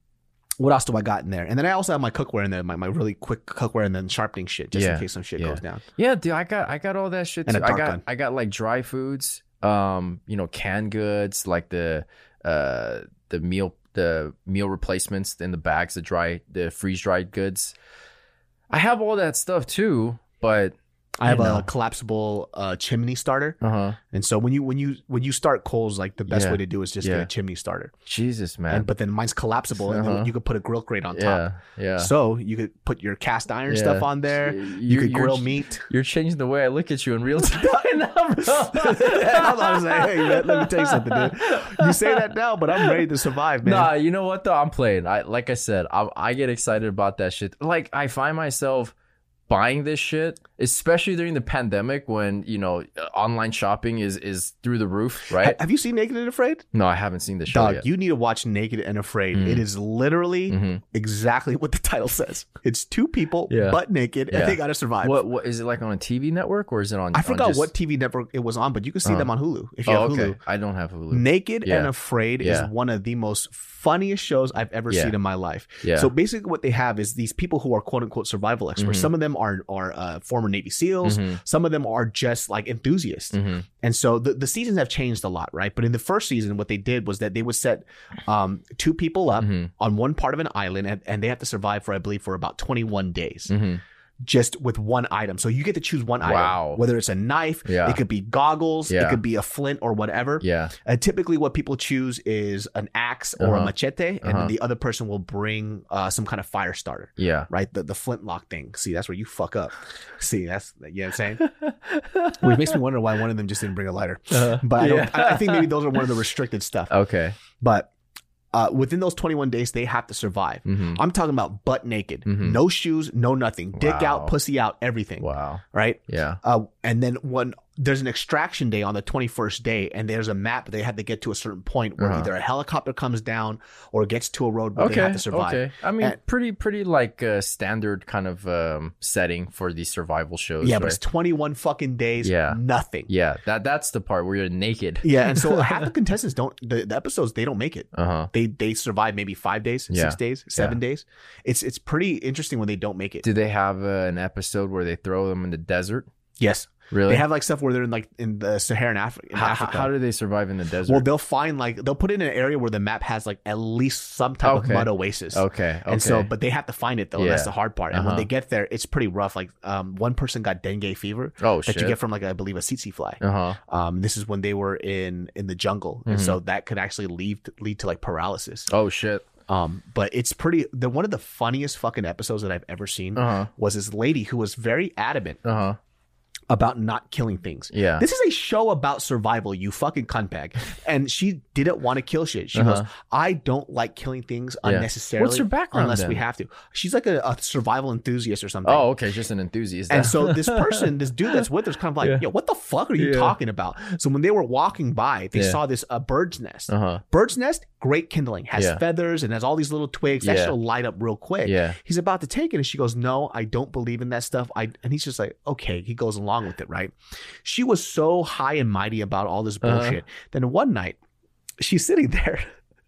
what else do I got in there? And then I also have my cookware in there, my, my really quick cookware, and then sharpening shit just Yeah, in case some shit yeah. goes down. Yeah, dude, I got I got all that shit And too. I got gun. I got like dry foods, um, you know, canned goods, like the uh the meal the meal replacements in the bags, the dry the freeze dried goods. I have all that stuff too, but I have You a collapsible uh, chimney starter, uh huh. and so when you when you when you start coals, like the best Yeah. way to do is just get a chimney starter. Jesus, man. And but then mine's collapsible, and Uh-huh. then you could put a grill grate on top. yeah, yeah. So you could put your cast iron Yeah. stuff on there. You You're- could grill meat. You're changing the way I look at you in real time now. I was like, hey, man, let me tell you something, dude. You say that now, but I'm ready to survive, man. Nah, you know what though? I'm playing. I like I said, I, I get excited about that shit. Like I find myself buying this shit, especially during the pandemic when you know online shopping is is through the roof, right? Have you seen Naked and Afraid? No, I haven't seen the show Dog, yet. you need to watch Naked and Afraid. Mhm. It is literally Mhm. exactly what the title says. It's two people Yeah. butt naked and they got to survive. What what is it like on a TV network or is it on? I on forgot just- what TV network it was on, but you can see Uh. them on Hulu if you Oh, have okay. Hulu. I don't have Hulu. Naked Yeah. and Afraid Yeah. is one of the most funniest shows I've ever Yeah. seen in my life. Yeah. So basically, what they have is these people who are quote unquote survival experts. Mhm. Some of them are are uh, former Navy SEALs. Mhm. Some of them are just like enthusiasts. Mhm. And so the, the seasons have changed a lot, right? But in the first season, what they did was that they would set um, two people up Mhm. on one part of an island and, and they have to survive for, I believe, for about 21 days Mhm. Just with one item. So you get to choose one item, Wow. whether it's a knife, Yeah. it could be goggles, yeah. it could be a flint or whatever. Yeah. And typically, what people choose is an axe or a Uh-huh. machete, and Uh-huh. the other person will bring uh, some kind of fire starter, Yeah. right? The the flintlock thing. See, that's where you fuck up. See, that's you know what I'm saying. Which makes me wonder why one of them just didn't bring a lighter. Uh, But I, don't, yeah. I I think maybe those are one of the restricted stuff. okay. But uh, within those 21 days, they have to survive. Mhm. I'm talking about butt naked, Mhm. no shoes, no nothing, dick Wow. out, pussy out, everything. Wow. Right? Yeah. Uh, and then when there's an extraction day on the 21st day, and there's a map they had to get to a certain point where Uh-huh. either a helicopter comes down or gets to a road where they Okay. have to survive. Okay. I mean, And- pretty, pretty like uh, standard kind of um, setting for these survival shows. Yeah, right? but it's 21 fucking days, Yeah. nothing. Yeah, that that's the part where you're naked. Yeah, and so half the contestants don't the, the episodes they don't make it. Uh huh. They they survive maybe five days, Yeah. six days, seven days. It's it's pretty interesting when they don't make it. Do they have uh, an episode where they throw them in the desert? yes, Really? they have like stuff where they're in like in the Saharan Af- in how, Africa. how do they survive in the desert? well, they'll find like they'll put it in an area where the map has like at least some type Okay. of mud oasis. okay. Okay. And so, but they have to find it though. and That's the hard part. And when Uh-huh. they get there, it's pretty rough. Like, um, one person got dengue fever oh that shit. you get from like I believe a tsetse fly. uh huh. Um, this is when they were in in the jungle, and Mhm. so that could actually lead lead to like paralysis. Oh shit. Um, but it's pretty. The one of the funniest fucking episodes that I've ever seen Uh huh. was this lady who was very adamant Uh huh. About not killing things. Yeah. This is a show about survival, you fucking cunt bag. And she didn't want to kill shit. She Uh-huh. goes, I don't like killing things Yeah. unnecessarily. What's her background Unless we then? have to. She's like a, a survival enthusiast or something. oh, okay. Just an enthusiast. And so this person, this dude that's with her, is kind of like, yo, what the fuck are you Yeah. talking about? So when they were walking by, they Yeah. saw this a bird's nest. Uh huh. Bird's nest, great kindling, has Yeah. feathers and has all these little twigs. That Yeah. shit'll light up real quick. Yeah. He's about to take it, and she goes, "No, I don't believe in that stuff." I and he's just like, "Okay." He goes along with it, right? She was so high and mighty about all this Uh-huh. bullshit. Then one night, she's sitting there.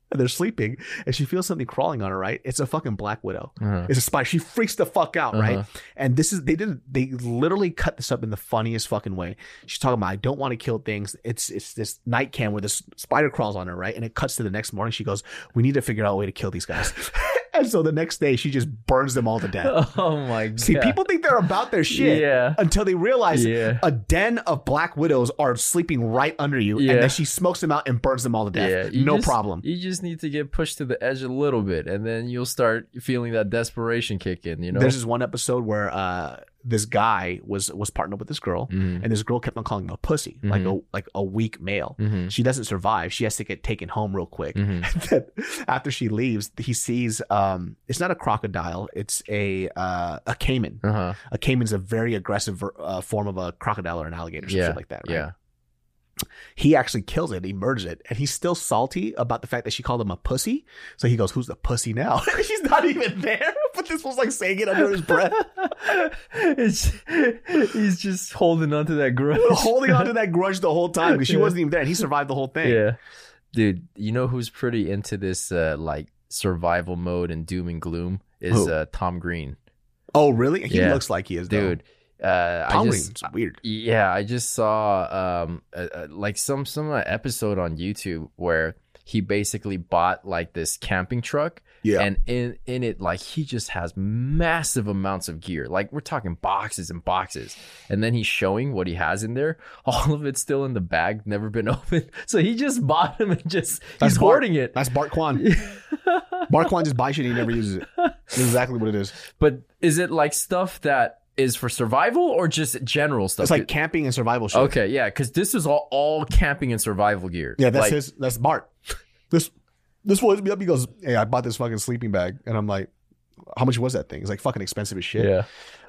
And they're sleeping, and she feels something crawling on her. Right? It's a fucking black widow. Uh-huh. It's a spider. She freaks the fuck out, right? Uh-huh. And this is they did they literally cut this up in the funniest fucking way. She's talking about I don't want to kill things. It's it's this night cam where this spider crawls on her, right? And it cuts to the next morning. She goes, "We need to figure out a way to kill these guys." and so the next day, she just burns them all to death. Oh my god. See, people think they're about their shit Yeah. until they realize Yeah. a den of black widows are sleeping right under you, Yeah. and then she smokes them out and burns them all to death. you no just- problem. You just need to get pushed to the edge a little bit, and then you'll start feeling that desperation kick in. You know. There's this one episode where uh, this guy was was partnered with this girl, Mhm. and this girl kept on calling him a pussy, like a like a weak male. Mhm. She doesn't survive. She has to get taken home real quick. Mhm. And then after she leaves, he sees um, it's not a crocodile, it's a uh, a caiman. Uh huh. A caiman's a very aggressive uh, form of a crocodile or an alligator, Yeah. shit like that. Right? Yeah. He actually kills it. He murders it, and he's still salty about the fact that she called him a pussy. So he goes, "Who's the pussy now?" She's not even there, but this was like saying it under his breath. it's, he's just holding on to that grudge. holding on to that grudge the whole time because she Yeah. wasn't even there and he survived the whole thing. Yeah. Dude, you know who's pretty into this uh like survival mode and doom and gloom is uh, Tom Green. Oh, really? He Yeah. looks like he is, though. Uh, I just Green's weird. yeah, I just saw um uh, uh, like some some uh, episode on YouTube where he basically bought like this camping truck Yeah. and in in it like he just has massive amounts of gear like we're talking boxes and boxes and then he's showing what he has in there all of it's still in the bag never been opened so he just bought them and just That's he's Bart. hoarding it That's Bart Kwan. Bart Kwan just buys shit and he never uses it. That's exactly what it is. but is it like stuff that is for survival or just general stuff It's like camping and survival shit. okay yeah because this is all all camping and survival gear Yeah, that's Like, his. That's Bart. This this was me up. He goes, "Hey, I bought this fucking sleeping bag," and I'm like, "How much was that thing?" It's like fucking expensive as shit. yeah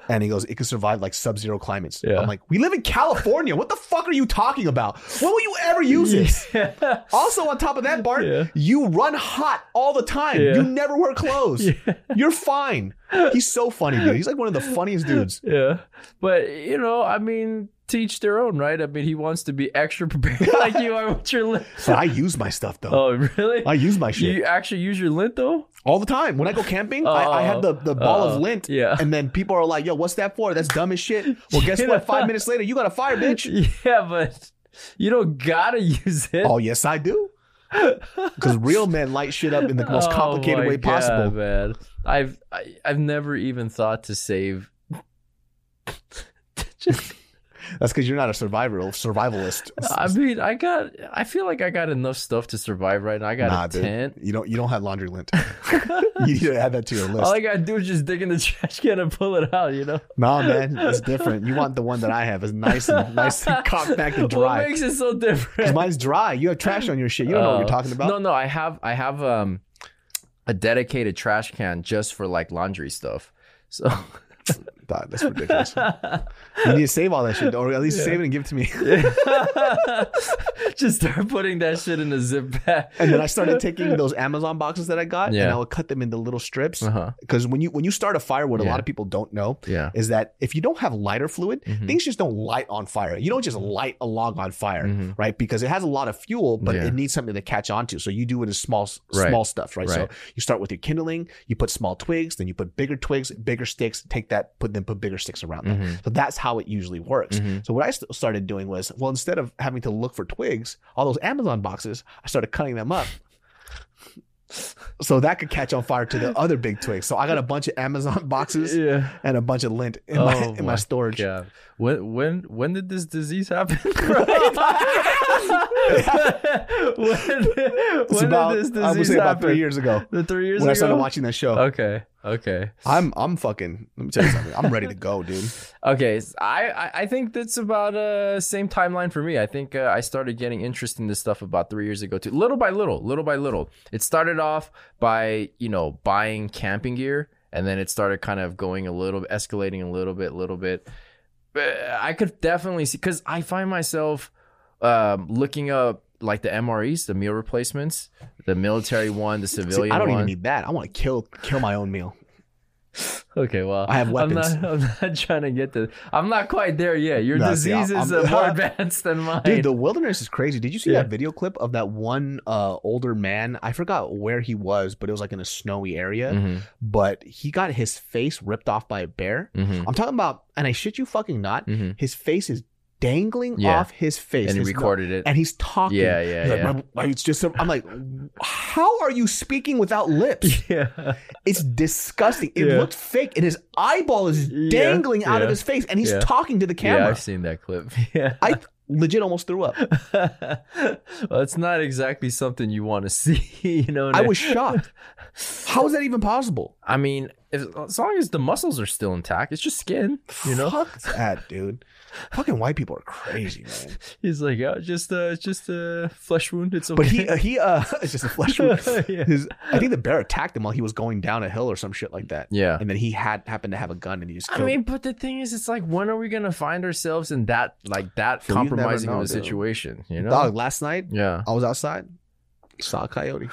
And he goes, "It can survive like sub-zero climates." Yeah. I'm like, "We live in California. What the fuck are you talking about? When will you ever use this?" Yeah. Also, on top of that, Bart, Yeah. you run hot all the time. You never wear clothes. You're fine. He's so funny, dude. He's like one of the funniest dudes. Yeah. But, you know, I mean, teach their own, right? I mean, he wants to be extra prepared like you are with your lint. But I use my stuff though. Oh, really? I use my shit You actually use your lint, though? all the time. When I go camping, I, I have the, the ball Oh, of uh, lint. yeah. And then people are like, yo, what's that for? That's dumb as shit. Well, guess what? Five minutes later, you got a fire, bitch. Yeah, but you don't gotta use it. Oh, yes, I do. Because real men light shit up in the most Oh complicated my way possible. God, man. I've I, I've never even thought to save. Just, That's because you're not a survivor, survivalist. I mean, I got. I feel like I got enough stuff to survive right now. I got nah, a dude. tent. You don't. You don't have laundry lint. you need to add that to your list. All I gotta do is just dig in the trash can and pull it out. You know. nah, man, it's different. You want the one that I have is nice and nice and compact and dry. What makes it so different? mine's dry. You have trash on your shit. You don't know what Uh, you're talking about. No, no, I have I have um a dedicated trash can just for like laundry stuff. So Dog, that's ridiculous. You need to save all that shit, or at least save it and give it to me. just start putting that shit in a zip bag. And then I started taking those Amazon boxes that I got, and I would cut them into little strips. Uh-huh. Because when you when you start a fire, what a lot of people don't know Yeah. is that if you don't have lighter fluid, Mhm. things just don't light on fire. You don't just light a log on fire, Mhm. right? Because it has a lot of fuel, but Yeah. it needs something to catch onto. So you do it in small Right. small stuff, right? So you start with your kindling, you put small twigs, then you put bigger twigs, bigger sticks. Take that, put then put bigger sticks around that. Mhm. So that's how it usually works. Mhm. So what I st- started doing was, well, instead of having to look for twigs, all those Amazon boxes, I started cutting them up. So that could catch on fire to the other big twigs. So I got a bunch of Amazon boxes Yeah. and a bunch of lint in my Oh in my my storage. God. When when when did this disease happen? when when about, did this disease I would say about three years ago The three years when I started watching that show. Okay. Okay. I'm I'm fucking. Let me tell you something. I'm ready to go, dude. Okay, I I think that's about uh same timeline for me. I think uh, I started getting interest in this stuff about three years ago too. Little by little, little by little. It started off by you know buying camping gear, and then it started kind of going a little, escalating a little bit, little bit. I could definitely see because I find myself um, looking up like the MREs, the meal replacements, the military one, the See, civilian I don't one. even need that. I want to kill kill my own meal. Okay, well, I have I'm weapons. not, I'm not trying to get to. I'm not quite there yet. Your No, see, disease I'm- is I'm- uh, more advanced than mine. Dude, the wilderness is crazy. Did you see Yeah. that video clip of that one uh, older man? I forgot where he was, but it was like in a snowy area. Mhm, But he got his face ripped off by a bear. mhm, I'm talking about, and I shit you fucking not, mhm. his face is dangling Yeah. off his face. And he recorded it. and he's talking. Yeah, yeah, like, yeah. "My- my- It's just, I'm like, how are you speaking without lips? yeah, It's disgusting. It Yeah. looked fake, and his eyeball is Yeah, dangling out of his face, and he's yeah. talking to the yeah. camera. I've seen that clip. Yeah, I legit almost threw up. well, it's not exactly something you want to see. You know, I was shocked. How is that even possible? I mean, if, as long as the muscles are still intact, it's just skin. You know, Fuck that, dude. Fucking white people are crazy, man. he's like, yeah, just uh, just a flesh wound. It's okay. But he, uh, he, uh, it's just a flesh wound. Yeah. His, I think the bear attacked him while he was going down a hill or some shit like that. yeah. And then he had happened to have a gun and he just I killed. mean, but the thing is, it's like, when are we gonna find ourselves in that, like that Phil, you never compromising know, of a dude. situation? You know? Dog, last night Yeah. I was outside, saw a coyote.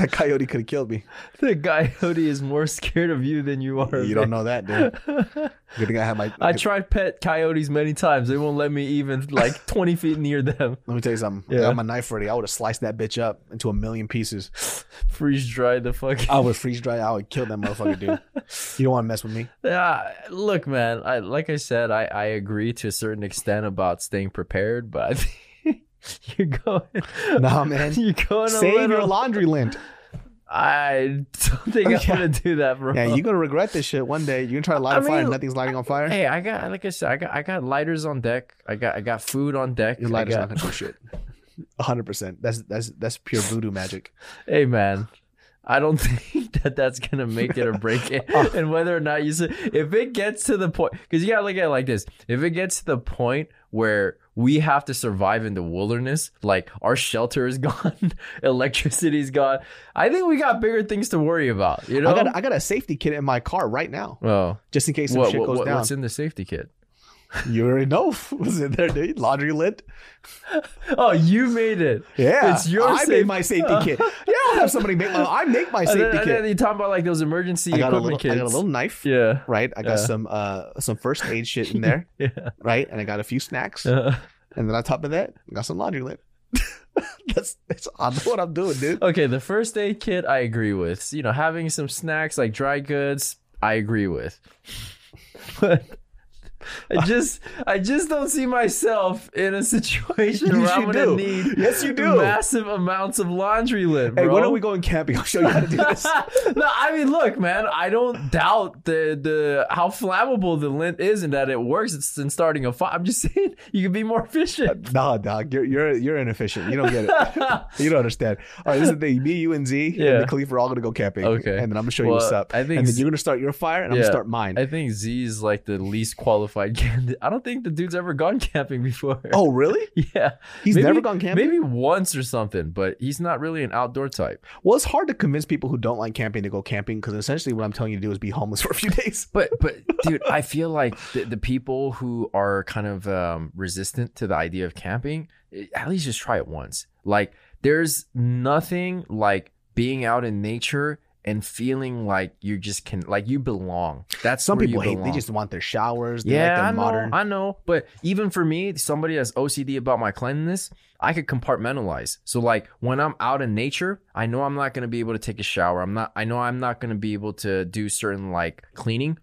That coyote could have killed me. The coyote is more scared of you than you are. You don't know that, dude. Good thing I had my. I tried pet coyotes many times. They won't let me even like 20 feet near them. Let me tell you something. I Yeah. got my knife ready. I would have sliced that bitch up into a million pieces. Freeze dry the fuck. I would freeze dry. I would kill that motherfucker, dude. You don't want to mess with me. Yeah, look, man. I like I said, I I agree to a certain extent about staying prepared, but I think you're going. Nah, man. You're going a Save your laundry lint. I don't think I'm gonna do that, bro. Yeah, you're gonna regret this shit one day. You're gonna try to light I a fire and nothing's lighting on fire. Hey, I got like I said, I got I got lighters on deck. I got I got food on deck. Your lighter's got- not gonna do shit. hundred percent. That's that's that's pure voodoo magic. Hey, man. I don't think that that's gonna make it or break it, Oh. and whether or not you say if it gets to the point, because you gotta look at it like this: if it gets to the point where we have to survive in the wilderness, like our shelter is gone, electricity's gone, I think we got bigger things to worry about. You know? I got I got a safety kit in my car right now, oh, just in case some what, shit goes what- down. what's in the safety kit? You already know was in there, dude. Laundry lint. Oh, you made it. Yeah, It's your I safe- made my safety kit. Yeah, I don't have somebody make my. I make my And safety then, and then kit. you talk about like those emergency I got a equipment little. kits. I got a little knife. yeah, Right. I got Yeah. some uh some first aid shit in there. yeah. right. And I got a few snacks. Uh, And then on top of that, I got some laundry lint. that's that's I know what I'm doing, dude. Okay, the first aid kit I agree with. You know, having some snacks like dry goods, I agree with. But I just I just don't see myself in a situation Yes, where I'm you gonna do. need Yes, you do. massive amounts of laundry lint, Hey, bro. when are we going camping? I'll show you how to do this. no, I mean, look, man. I don't doubt the the how flammable the lint is and that it works. It's in starting a fire. I'm just saying you can be more efficient. Uh, nah, dog, you're you're you're inefficient. You don't get it. you don't understand. All right, this is the thing. Me, you, and Z, Yeah. and the Khalifa are all gonna go camping. Okay. and then I'm gonna show you Well, what's up. I think and then Z- you're gonna start your fire, and I'm gonna start mine. I think Z is like the least qualified candidate. I don't think the dude's ever gone camping before. oh, really? yeah. He's Maybe- never gone camping. Maybe once or something, but he's not really an outdoor type. Well, it's hard to convince people who don't like camping to go camping because essentially what I'm telling you to do is be homeless for a few days. But but dude, I feel like the, the people who are kind of um, resistant to the idea of camping, eh, at least just try it once. Like there's nothing like being out in nature and feeling like you just can like you belong. That's Some people hate. They just want their showers. They yeah, like I know, modern. I know. But even for me, somebody that's OCD about my cleanliness, I could compartmentalize. So like when I'm out in nature, I know I'm not gonna be able to take a shower. I'm not. I know I'm not gonna be able to do certain like cleaning.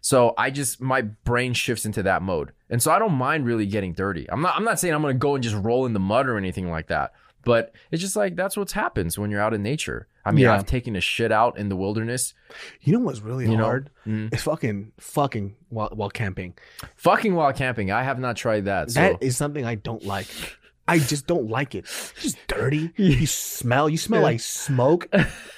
So I just my brain shifts into that mode, and so I don't mind really getting dirty. I'm not. I'm not saying I'm gonna go and just roll in the mud or anything like that. But it's just like that's what happens when you're out in nature. I mean, Yeah. I've taken a shit out in the wilderness. You know what's really You know, hard? Mm. It's fucking fucking while while camping. fucking while camping. I have not tried that. So. That is something I don't like. I just don't like it. It's just dirty. You smell. You smell Yeah. like smoke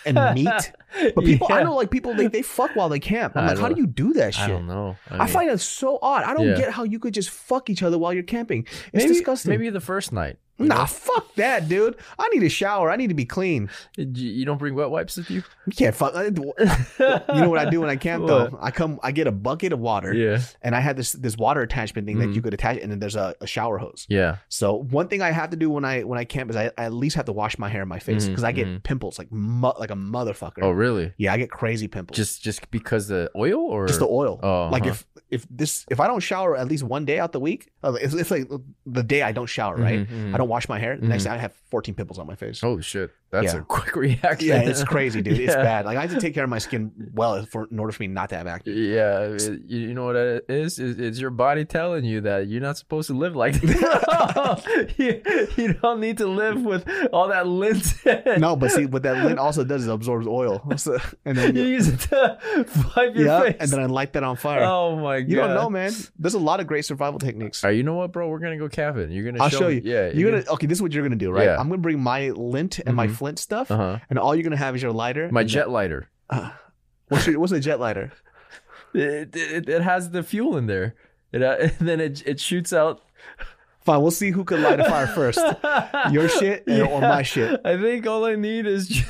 and meat. But people, I Yeah. know, like people, they, they fuck while they camp. I'm I like, how don't- you do that shit? I don't know. I, mean, find that so odd. I don't Yeah. get how you could just fuck each other while you're camping. It's maybe, disgusting. Maybe the first night. Nah, fuck that, dude. I need a shower. I need to be clean. You, don't bring wet wipes with you? You can't fuck. You know what I do when I camp though? I come, I get a bucket of water, Yeah. and I have this this water attachment thing that Mhm. you could attach, and then there's a, a shower hose. Yeah. So one thing I have to do when I when I camp is I, I at least have to wash my hair and my face because I get mhm. pimples like mu- like a motherfucker. Oh, really? Yeah, I get crazy pimples. Just just because the oil or just the oil. Oh, like huh. if if this if I don't shower at least one day out the week, uh, it's, it's like the day I don't shower, right? Mhm, mhm. I don't wash my hair. The next Mhm. day I have 14 pimples on my face. Oh shit. That's Yeah. a quick reaction. Yeah, it's crazy, dude. It's bad. Like I have to take care of my skin well for in order for me not to have acne. Yeah, it- you you know what it is? It's, it's your body telling you that you're not supposed to live like that. you, you don't need to live with all that lint. No, but see what that lint also does is absorbs oil, So- and then you use it to wipe your yeah, face. and then I light that on fire. oh my god! you don't know, man. There's a lot of great survival techniques. All right, you know what, bro? We're gonna go camping. You're gonna. I'll show, show me- you. Yeah, You're gonna okay. This is what you're gonna do, right? Yeah. I'm gonna bring my lint and my Mhm. Flint stuff, Uh huh. and all you're gonna have is your lighter. My jet lighter. Uh, what's your, what's a jet lighter? It, it, it has the fuel in there. It uh, and then it it shoots out. Fine, we'll see who can light a fire first. Your shit and- or my shit. I think all I need is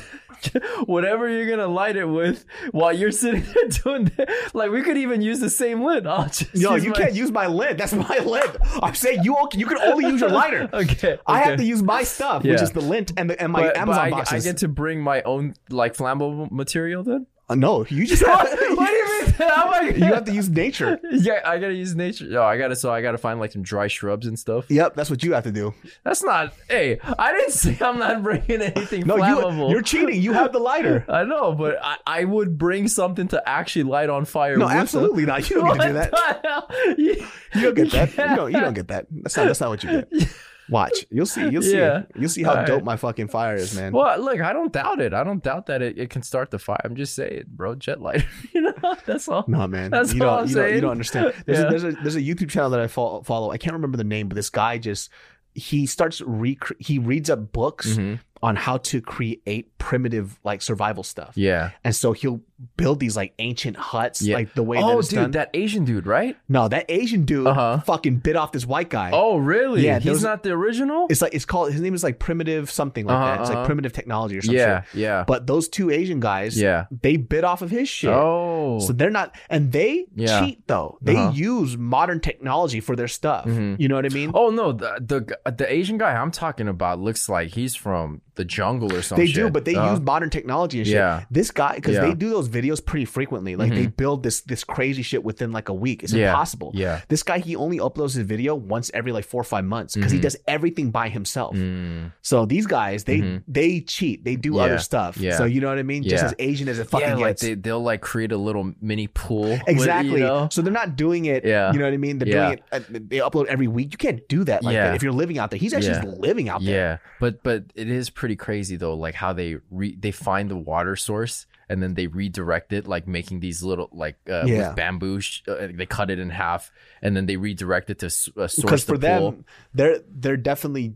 whatever you're gonna light it with while you're sitting there doing that. Like we could even use the same lid. I'll just No, use you my- can't use my lid. That's my lid. I'm saying you you can only use your lighter. Okay, I have to use my stuff, which is the lint and the, and my But, but Amazon I, boxes. I get to bring my own like flammable material then. Uh, no, you just have, what do you mean? How am I you have to use nature. Yeah, I gotta use nature. No, I gotta. So I gotta find like some dry shrubs and stuff. Yep, that's what you have to do. That's not. Hey, I didn't say I'm not bringing anything No, flammable. you you're cheating. You have the lighter. I know, but I, I would bring something to actually light on fire. No, with them. absolutely not. You don't get to do that. You, You don't get that. You don't. You don't get that. That's not. That's not what you get. Watch. You'll see. You'll see. Yeah. You'll see how All right. dope my fucking fire is, man. Well, look, I don't doubt it. I don't doubt that it, it can start the fire. I'm just saying, bro, jet lighter. you know, that's all. No, man. That's you all don't, I'm you don't. You don't understand. There's, Yeah. a, there's a there's a YouTube channel that I follow, follow. I can't remember the name, but this guy just he starts rec- he reads up books Mhm. On how to create primitive like survival stuff. Yeah. And so he'll build these like ancient huts, Yeah. like the way that Oh, it's dude, done. that Asian dude, right? no, that Asian dude Uh-huh. fucking bit off this white guy. Oh, really? Yeah, he's not the original. It's like it's called his name is like primitive something like Uh-huh, that. It's uh-huh. like primitive technology or something. yeah, yeah, But those two Asian guys, yeah. they bit off of his shit. Oh, So they're not, and they Yeah. cheat though. They Uh-huh. use modern technology for their stuff. Mhm. You know what I mean? oh no, the, the the Asian guy I'm talking about looks like he's from the jungle or something. they do, but they use modern technology and shit. Yeah. This guy, because Yeah. they do those videos pretty frequently. Like they Mhm. build this this crazy shit within like a week. It's Yeah. impossible. Yeah. This guy, he only uploads his video once every like four or five months because he Mhm. does everything by himself. Mm. So these guys, they Mhm. they cheat. They do other stuff. Yeah. So you know what I mean? Just as Asian as it fucking Yeah, like gets. they they'll like create a little mini pool. with- Exactly. you know? So they're not doing it. Yeah. You know what I mean? They're doing it. Uh, they upload every week. You can't do that like Yeah. that if you're living out there. He's actually living out there. Yeah, but but it is pretty crazy though, like how they re- they find the water source and then they redirect it, like making these little like uh, Yeah. with bamboo. Sh- uh, they cut it in half and then they redirect it to s- uh, Because source for the them, they're they're definitely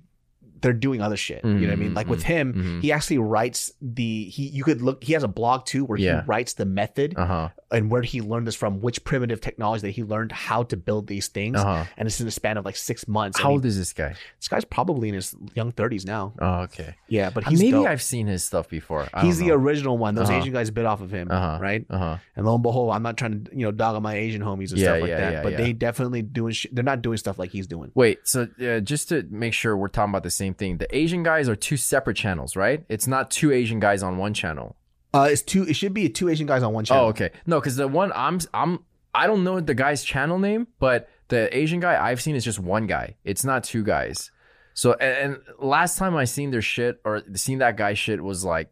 they're doing other shit. You know what I mean? Mhm, Like with him, mhm. he actually writes the he. You could look. He has a blog too where Yeah. he writes the method Uh huh. and where he learned this from, which primitive technology that he learned how to build these things. Uh huh. And it's in a span of like six months. How old is this guy? this guy's probably in his young thirties now. Oh, okay. Yeah, but Uh, he's Maybe dope. I've seen his stuff before. I He's the original one. Those Uh-huh. Asian guys bit off of him, Uh-huh. right? Uh huh. And lo and behold, I'm not trying to you know dog on my Asian homies and Yeah, stuff like yeah, that, but they definitely doing. Sh- they're not doing stuff like he's doing. Wait, so uh, just to make sure we're talking about the same thing, the Asian guys are two separate channels, right? It's not two Asian guys on one channel. Uh, it's two. It should be two Asian guys on one channel. Oh, okay. No, because the one I'm I'm I don't know the guy's channel name, but the Asian guy I've seen is just one guy. It's not two guys. So and, and last time I seen their shit or seen that guy shit was like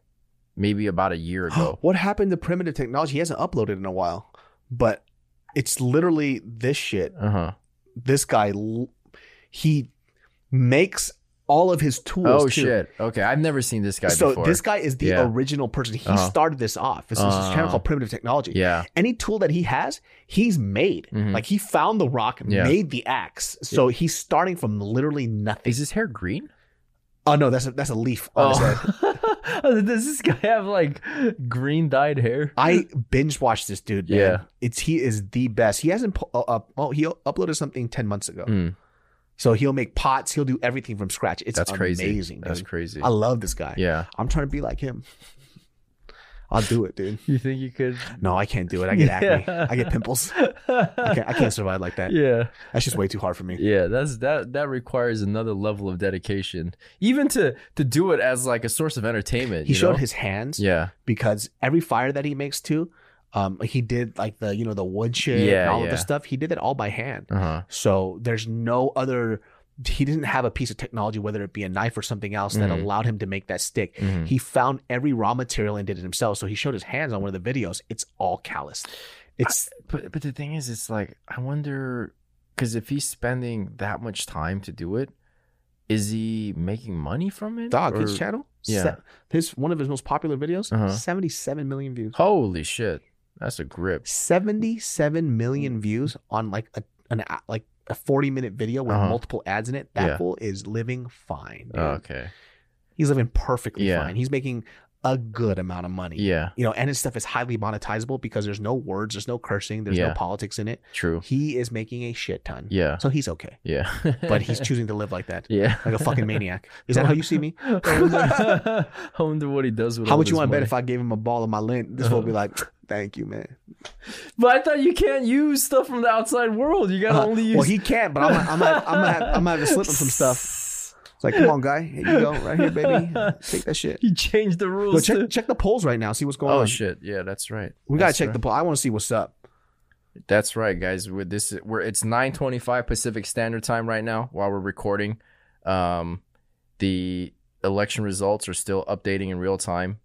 maybe about a year ago. what happened to primitive technology? He hasn't uploaded in a while, but it's literally this shit. Uh huh. This guy, he makes all of his tools. Oh too. shit. Okay, I've never seen this guy before. So before. this guy is the Yeah. original person. He Uh-huh. started this off. This is his channel Uh. called Primitive Technology. yeah. Any tool that he has, he's made. Mhm. Like he found the rock, Yeah. made the axe. So he's starting from literally nothing. Is his hair green? Oh no, that's a, that's a leaf on his head. Oh. Does this guy have like green dyed hair? I binge watched this dude. Man. Yeah. it's he is the best. He hasn't uh, up. Oh, he uploaded something ten months ago. Mm, So he'll make pots. He'll do everything from scratch. It's that's crazy. amazing. That's crazy. I love this guy. yeah. I'm trying to be like him. I'll do it, dude. You think you could? No, I can't do it. I get acne. I get pimples. I can't, I can't survive like that. Yeah. That's just way too hard for me. Yeah, that's that that requires another level of dedication. Even to to do it as like a source of entertainment. He showed know? his hands Yeah. because every fire that he makes too, um, he did like the you know the wood shit Yeah, and all of the stuff. He did it all by hand. Uh-huh. So there's no other. He didn't have a piece of technology, whether it be a knife or something else, that Mhm. allowed him to make that stick. Mhm. He found every raw material and did it himself. So he showed his hands on one of the videos. It's all calloused. It's But but the thing is it's like I wonder cuz if he's spending that much time to do it, is he making money from it? dog. His channel, Yeah. se- his one of his most popular videos, Uh-huh. 77 million views. Holy shit. That's a grip. 77 million views on like a an like a 40 minute video with Uh-huh. multiple ads in it. That Yeah. fool is living fine. dude. Okay. He's living perfectly Yeah. fine. He's making a good amount of money. Yeah, You know, and his stuff is highly monetizable because there's no words, there's no cursing, there's Yeah. no politics in it. true. He is making a shit ton. Yeah, So he's okay. yeah. But he's choosing to live like that. yeah, Like a fucking maniac. Is that how you see me? I wonder, what he does with. How much you want to bet if I gave him a ball of my lint? This will be like, thank you, man. But I thought you can't use stuff from the outside world. You gotta Uh, only use. well, he can't, but I'm I'm I'm I'm gonna have to slip him some stuff. It's like, come on, guy, here you go, right here, baby. Take that shit. You changed the Go rules. check, to- check the polls right now. See what's going on. oh shit! Yeah, that's right. We gotta That's check right. the poll. I want to see what's up. That's right, guys. With this, we're it's nine twenty five Pacific Standard Time right now while we're recording. Um, the election results are still updating in real time.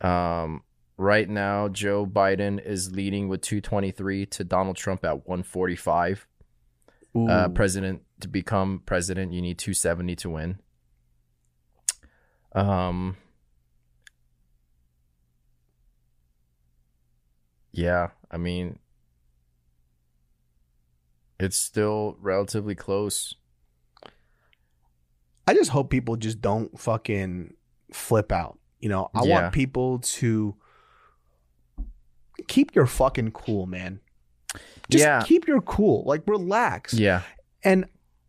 Um, right now, Joe Biden is leading with two twenty three to Donald Trump at one forty five. Uh, president to become president, you need two seventy to win. Um. Yeah, I mean, it's still relatively close. I just hope people just don't fucking flip out. You know, I Yeah. want people to keep your fucking cool, man. Just Yeah. keep your cool. Like relax. Yeah, And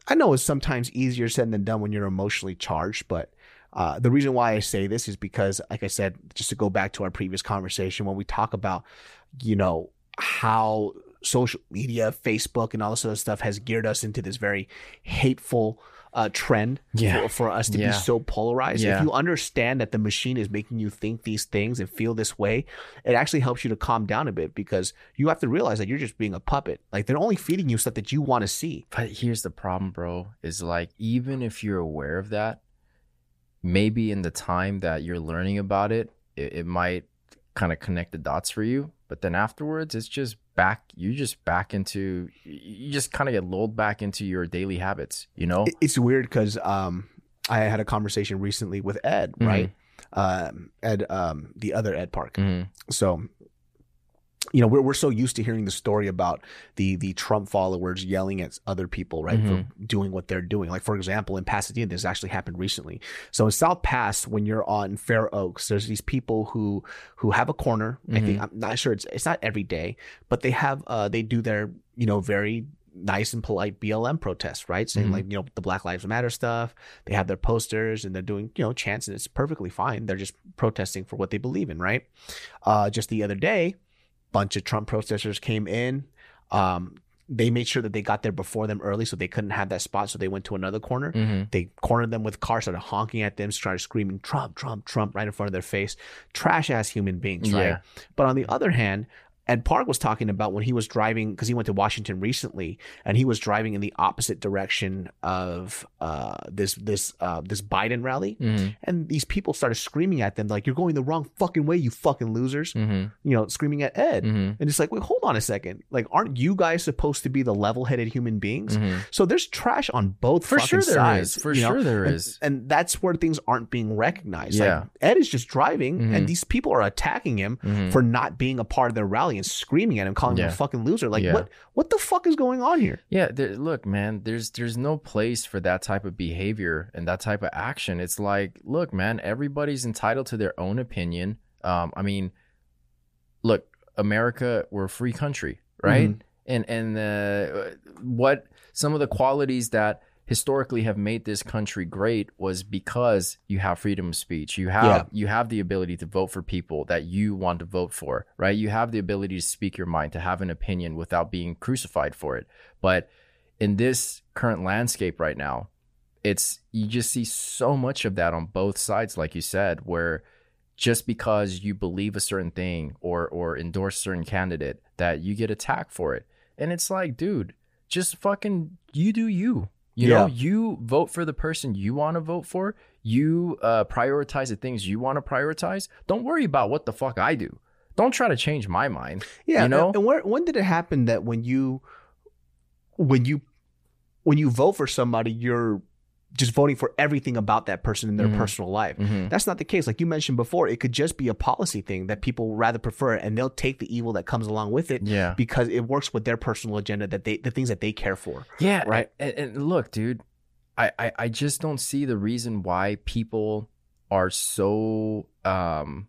I know it's sometimes easier said than done when you're emotionally charged, but uh, the reason why I say this is because, like I said, just to go back to our previous conversation, when we talk about, you know, how social media, Facebook, and all this other stuff has geared us into this very hateful uh, trend Yeah. for, for us to Yeah. be so polarized. Yeah. If you understand that the machine is making you think these things and feel this way, it actually helps you to calm down a bit because you have to realize that you're just being a puppet. Like they're only feeding you stuff that you want to see. but here's the problem, bro. Is like even if you're aware of that, maybe in the time that you're learning about it, it, it might kind of connect the dots for you. But then afterwards, it's just back. You just back into. You just kind of get lulled back into your daily habits. You know. It's weird because um, I had a conversation recently with Ed, Mhm. right? Um, Ed, um, the other Ed Park. Mhm. So, you know, we're, we're so used to hearing the story about the the Trump followers yelling at other people, right, for doing what they're doing. Like, for example, in Pasadena, this actually happened recently. So in South Pas, when you're on Fair Oaks, there's these people who who have a corner. I think I'm not sure it's it's not every day, but they have uh they do their you know very nice and polite BLM protests, right? Saying Mhm. like, you know, the Black Lives Matter stuff. They have their posters and they're doing, you know, chants and it's perfectly fine. They're just protesting for what they believe in, right? Uh, just the other day, bunch of Trump protesters came in. Um, they made sure that they got there before them early so they couldn't have that spot. So they went to another corner. Mhm. They cornered them with cars, started honking at them, started screaming Trump, Trump, Trump right in front of their face. Trash ass human beings, right? Yeah. But on the other hand, Ed Park was talking about when he was driving because he went to Washington recently, and he was driving in the opposite direction of uh, this this uh, this Biden rally, Mhm. and these people started screaming at them like, "You're going the wrong fucking way, you fucking losers!" Mhm. You know, screaming at Ed, Mhm. and it's like, wait, hold on a second, like, aren't you guys supposed to be the level-headed human beings? Mhm. So there's trash on both For fucking sure there sides. is. For you know? sure there and, is. and that's where things aren't being recognized. Yeah. Like Ed is just driving, and these people are attacking him Mhm. for not being a part of their rally and screaming at him, calling him a fucking loser. Like, Yeah. what what the fuck is going on here? Yeah, there, look, man, there's there's no place for that type of behavior and that type of action. It's like, look, man, everybody's entitled to their own opinion. Um, I mean, look, America, we're a free country, right? Mhm. And and uh, what some of the qualities that historically have made this country great was because you have freedom of speech. You have Yeah. you have the ability to vote for people that you want to vote for, right? You have the ability to speak your mind, to have an opinion without being crucified for it. But in this current landscape right now, it's you just see so much of that on both sides like you said where just because you believe a certain thing or or endorse a certain candidate that you get attacked for it. And it's like, dude, just fucking you do you. You know, you vote for the person you want to vote for. You uh, prioritize the things you want to prioritize. Don't worry about what the fuck I do. Don't try to change my mind. Yeah, You know? And, and where when did it happen that when you when you when you vote for somebody, you're just voting for everything about that person in their Mhm. personal life? Mhm. That's not the case. Like you mentioned before, it could just be a policy thing that people rather prefer, and they'll take the evil that comes along with it Yeah. because it works with their personal agenda that they the things that they care for. Yeah, Right. And, and look, dude, I, I I just don't see the reason why people are so um,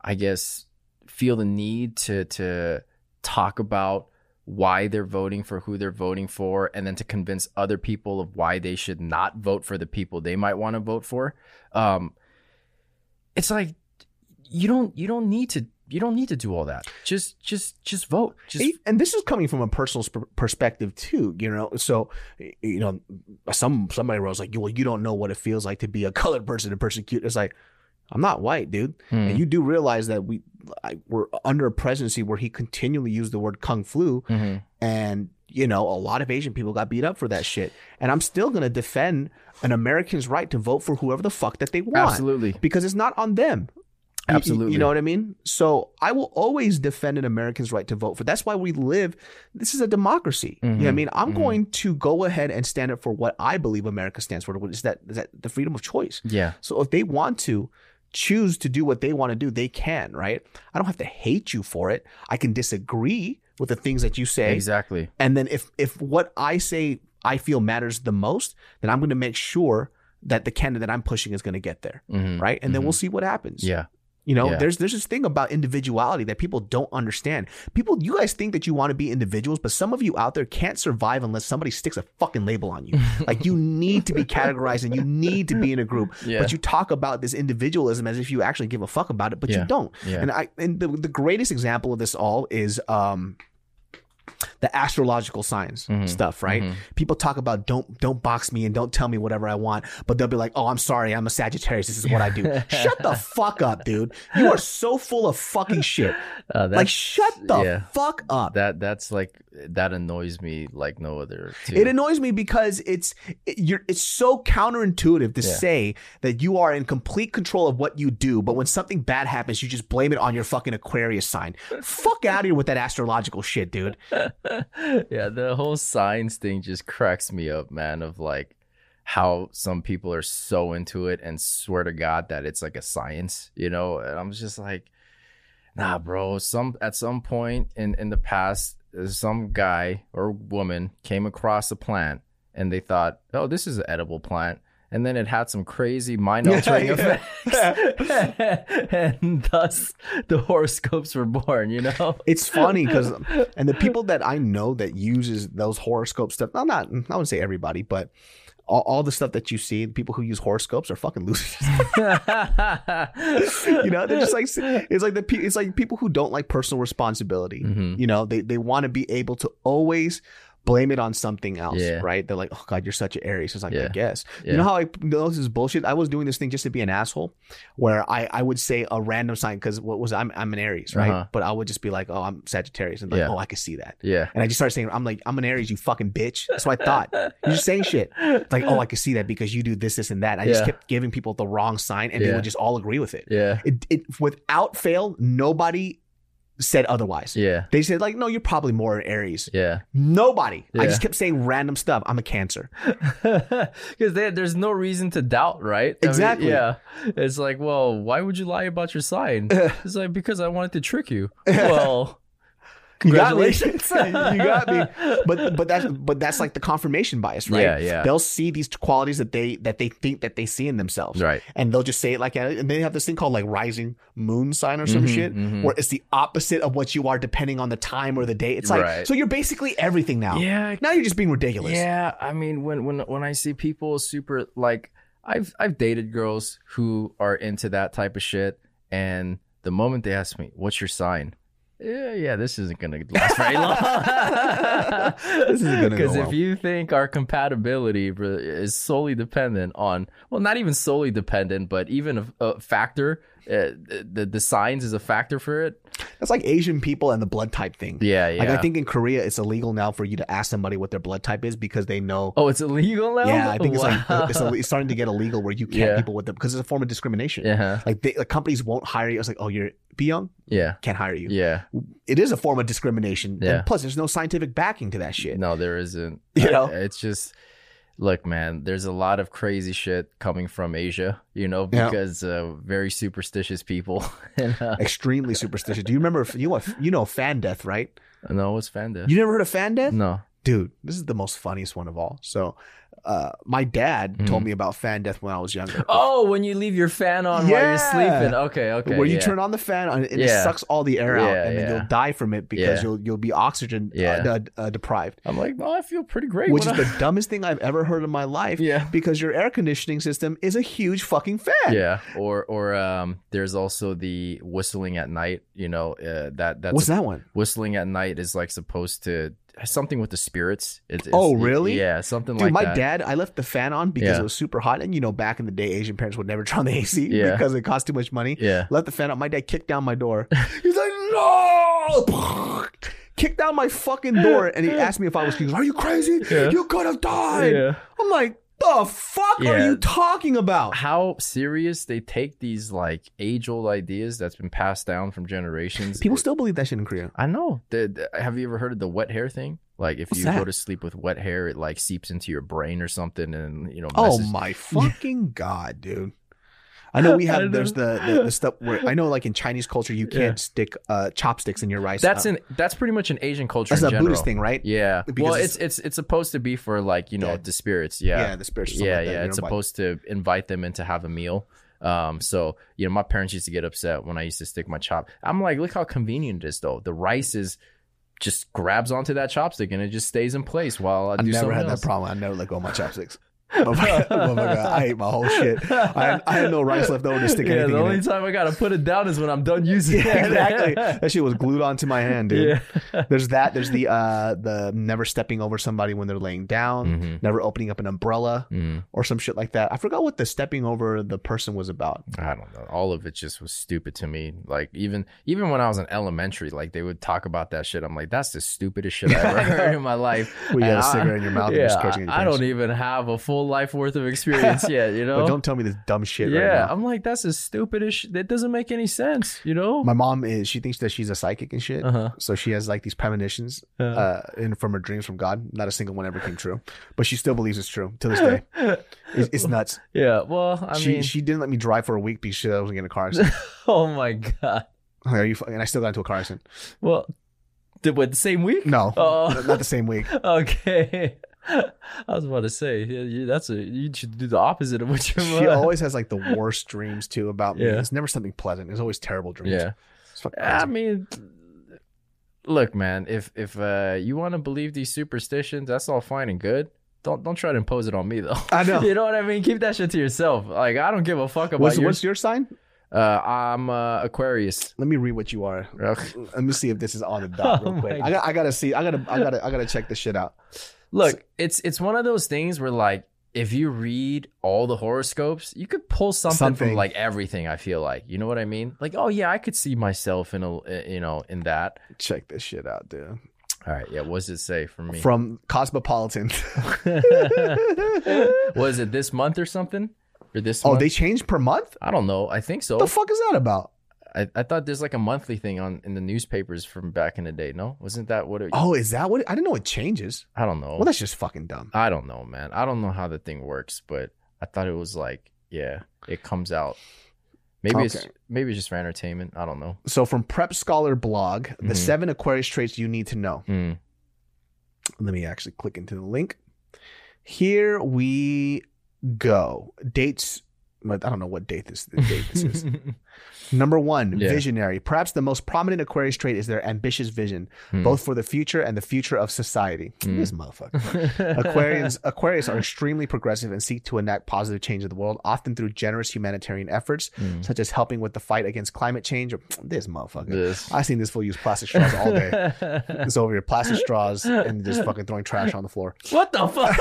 I guess, feel the need to to talk about why they're voting for who they're voting for, and then to convince other people of why they should not vote for the people they might want to vote for. Um, it's like you don't you don't need to you don't need to do all that. Just just just vote. Just and this is coming from a personal sp- perspective too, you know. So, you know, some somebody was like, "Well, you don't know what it feels like to be a colored person and persecute." It's like, I'm not white, dude, Hmm. and you do realize that we I, we're under a presidency where he continually used the word kung flu, Mhm. and you know, a lot of Asian people got beat up for that shit, and I'm still gonna defend an American's right to vote for whoever the fuck that they want, absolutely. because it's not on them. You- you- Absolutely. You know what I mean? So I will always defend an American's right to vote for. That's why we live. This is a democracy. You know what I Mhm. mean? I'm Mhm. going to go ahead and stand up for what I believe America stands for. What is that? Is that the freedom of choice? Yeah. So if they want to choose to do what they want to do, they can, right? I don't have to hate you for it. I can disagree with the things that you say. Exactly. And then if if what I say I feel matters the most, then I'm going to make sure that the candidate I'm pushing is going to get there, Mhm. right? And then Mhm. we'll see what happens. Yeah. You know, Yeah. there's there's this thing about individuality that people don't understand. People, you guys think that you want to be individuals, but some of you out there can't survive unless somebody sticks a fucking label on you. like you need to be categorized and you need to be in a group. Yeah. But you talk about this individualism as if you actually give a fuck about it, but Yeah. you don't. And I and the, the greatest example of this all is um the astrological signs Mhm. stuff, right? Mhm. People talk about don't don't box me and don't tell me whatever I want, but they'll be like, "Oh, I'm sorry, I'm a Sagittarius. This is what I do." shut the fuck up, dude. You are so full of fucking shit. Uh, Like, shut the yeah. fuck up. That that's like that annoys me like no other. Too. It annoys me because it's it, you're it's so counterintuitive to Yeah. say that you are in complete control of what you do, but when something bad happens, you just blame it on your fucking Aquarius sign. Fuck out of here with that astrological shit, dude. yeah, the whole science thing just cracks me up, man. Of like how some people are so into it and swear to God that it's like a science, you know. And I'm just like, nah, bro. Some at some point in in the past, some guy or woman came across a plant and they thought, oh, this is an edible plant. And then it had some crazy mind altering Yeah, effects. and thus the horoscopes were born, you know? It's funny because, and the people that I know that uses those horoscope stuff, I'm not, I wouldn't say everybody, but all, all the stuff that you see, people who use horoscopes are fucking losers. you know, they're just like, it's like the, it's like people who don't like personal responsibility. Mhm. You know, they, they want to be able to always blame it on something else, Yeah. right? They're like, oh God, you're such an Aries. It's like, I Yeah. guess. Yeah. You know how I know this is bullshit? I was doing this thing just to be an asshole where I, I would say a random sign because what was I'm I'm an Aries, right? Uh-huh. But I would just be like, oh, I'm Sagittarius. And like, oh, I could see that. yeah. And I just started saying, I'm like, I'm an Aries, you fucking bitch. That's what I thought. You're just saying shit. It's like, oh, I could see that because you do this, this, and that. I just kept giving people the wrong sign and they would just all agree with it. Yeah. It, it without fail, nobody said otherwise. Yeah. They said like, no, you're probably more an Aries. Yeah. Nobody. I just kept saying random stuff. I'm a Cancer. Because there's no reason to doubt, right? I mean, Exactly. yeah. It's like, well, why would you lie about your sign? it's like, because I wanted to trick you. Well, You got me. congratulations. you got me. But but that's but that's like the confirmation bias, right? Yeah, yeah. They'll see these qualities that they that they think that they see in themselves, Right. And they'll just say it like, and they have this thing called like rising moon sign or some Mhm, shit, mhm. where it's the opposite of what you are depending on the time or the day. It's like Right. so you're basically everything now. Yeah. Now you're just being ridiculous. Yeah. I mean, when when when I see people super like, I've I've dated girls who are into that type of shit, and the moment they ask me, "What's your sign?" Yeah, yeah, this isn't gonna last very long. This isn't gonna go because if you think our compatibility is solely dependent on, well, not even solely dependent, but even a, a factor, uh, the the signs is a factor for it. That's like Asian people and the blood type thing. Yeah, yeah. Like I think in Korea it's illegal now for you to ask somebody what their blood type is because they know Oh, it's illegal now. Yeah, I think it's like Wow. it's, it's starting to get illegal where you can't Yeah. people with them because it's a form of discrimination. yeah, Like they, like companies won't hire you. It's like, oh, you're be young, yeah, can't hire you. yeah. It is a form of discrimination. Yeah. And plus, there's no scientific backing to that shit. No, there isn't. You know? it's just look, man. There's a lot of crazy shit coming from Asia. You know, Yeah. because uh, very superstitious people. and, uh, Extremely superstitious. Do you remember? You know, you know fan death, right? no, what's fan death? You never heard of fan death? No. Dude, this is the most funniest one of all. So, uh, my dad Mhm. told me about fan death when I was younger. Oh, when you leave your fan on while you're sleeping. Okay, okay. where you yeah. turn on the fan and it Yeah. sucks all the air out, Yeah, and then you'll die from it because Yeah. you'll you'll be oxygen uh, Yeah. uh, deprived, I'm like, oh, I feel pretty great. which is I- the dumbest thing I've ever heard in my life. yeah. Because your air conditioning system is a huge fucking fan. Yeah, or or um, there's also the whistling at night. You know, uh, that that's What's that one? whistling at night is like supposed to something with the spirits. It's, it's- Oh, really? Yeah, something Dude, like my that. My dad, I left the fan on because Yeah. it was super hot, and you know, back in the day, Asian parents would never turn on the AC Yeah. because it cost too much money. Yeah, Let the fan on. My dad kicked down my door. He's like, no! kicked down my fucking door, and he asked me if I was. He goes, "Are you crazy? Yeah. You could have died." I'm like, the fuck are you talking about? How serious they take these like age old ideas that's been passed down from generations. People still believe that shit in Korea. I know. The, the- have you ever heard of the wet hair thing? Like if What's you that? go to sleep with wet hair, it like seeps into your brain or something, and you know. Oh my fucking god, dude. I know we have there's the, the the stuff where I know like in Chinese culture you can't Yeah. stick uh chopsticks in your rice. That's Uh, an that's pretty much an Asian culture. that's in a general. Buddhist thing, right? Yeah. Because well, it's- it's, it's supposed to be for like you know Yeah. the spirits. Yeah. Yeah, the spirits. yeah, like yeah. It's supposed to invite them in to have a meal. Um, so you know, my parents used to get upset when I used to stick my chop. I'm like, look how convenient it is, though. The rice is just grabs onto that chopstick and it just stays in place while I I've never had else. that problem. I never let go of my chopsticks. Motherfucker- motherfucker, I ate my whole shit. I, I had no rice left over to stick Yeah, anything the in only it. time I gotta put it down is when I'm done using it. Yeah, exactly. That shit was glued onto my hand, dude. Yeah. There's that. There's the uh the never stepping over somebody when they're laying down, Mhm. never opening up an umbrella Mm, or some shit like that. I forgot what the stepping over the person was about. I don't know. All of it just was stupid to me. Like even even when I was in elementary, like they would talk about that shit. I'm like, that's the stupidest shit I ever heard in my life. You And got a I- cigarette in your mouth yeah, your I don't even have a full life worth of experience yet. You know. But don't tell me this dumb shit yeah, right now. I'm like, that's the stupidest. Sh- that doesn't make any sense. You know. My mom is she thinks that she's a psychic and shit. Uh huh. So she has like these premonitions Uh, uh in from her dreams from God. Not a single one ever came true. But she still believes it's true to this day. It's, it's nuts. yeah. Well, I she mean, she didn't let me drive for a week because she I was gonna get in a car accident. oh my god. Like, Are you? fu-" And I still got into a car accident. Well, did what the same week? No, Oh. not the same week. Okay. I was about to say yeah, you, that's a you should do the opposite of what you're. She always has like the worst dreams too about me. Yeah. It's never something pleasant. It's always terrible dreams. Yeah. I mean, look, man. If if uh, you want to believe these superstitions, that's all fine and good. Don't don't try to impose it on me though. I know. you know what I mean? Keep that shit to yourself. Like I don't give a fuck about What's, yours. what's your sign? Uh, I'm uh, Aquarius. Let me read what you are. Let me see if this is on the dot Oh real quick. I got I gotta see. I gotta I gotta I gotta check this shit out. Look, it's it's one of those things where like if you read all the horoscopes, you could pull something, Something. from like everything. I feel like you know what I mean. Like, oh yeah, I could see myself in a uh, you know in that. Check this shit out, dude. All right, yeah. What does it say for me? From Cosmopolitan. Was it this month or something? Or this? oh, month? they change per month? I don't know. I think so. What the fuck is that about? I, I thought there's like a monthly thing on in the newspapers from back in the day. No, wasn't that what it? Oh, is that what? It, I didn't know it changes. I don't know. Well, that's just fucking dumb. I don't know, man. I don't know how the thing works, but I thought it was like, yeah, it comes out. Maybe it's maybe it's just for entertainment. I don't know. So, from Prep Scholar blog, the Mhm. seven Aquarius traits you need to know. Mm. Let me actually click into the link. Here we go. Dates. but I don't know what date this the date this is. Number one, Yeah. visionary. Perhaps the most prominent Aquarius trait is their ambitious vision, Hmm. both for the future and the future of society. Hmm. This motherfucker. Aquarians, Aquarius are extremely progressive and seek to enact positive change in the world, often through generous humanitarian efforts, Mm. such as helping with the fight against climate change. Or, this motherfucker. This. I seen this fool use plastic straws all day. It's over here, plastic straws, and just fucking throwing trash on the floor. what the fuck?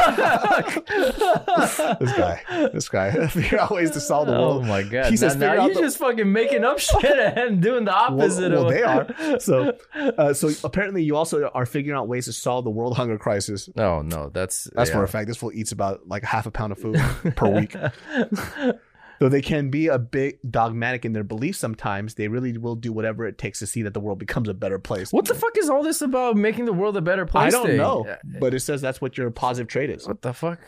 This guy, this guy, figure out ways to solve the world. Oh my god! He says, now, now the- just fucking making up shit and doing the Well, opposite well, of they are. So, uh, so apparently, you also are figuring out ways to solve the world hunger crisis. No, no, that's That's for yeah. a fact. This fool eats about like half a pound of food per week. Though they can be a bit dogmatic in their beliefs sometimes, they really will do whatever it takes to see that the world becomes a better place. What the fuck is all this about making the world a better place? I don't thing? know, but it says that's what your positive trait is. What the fuck?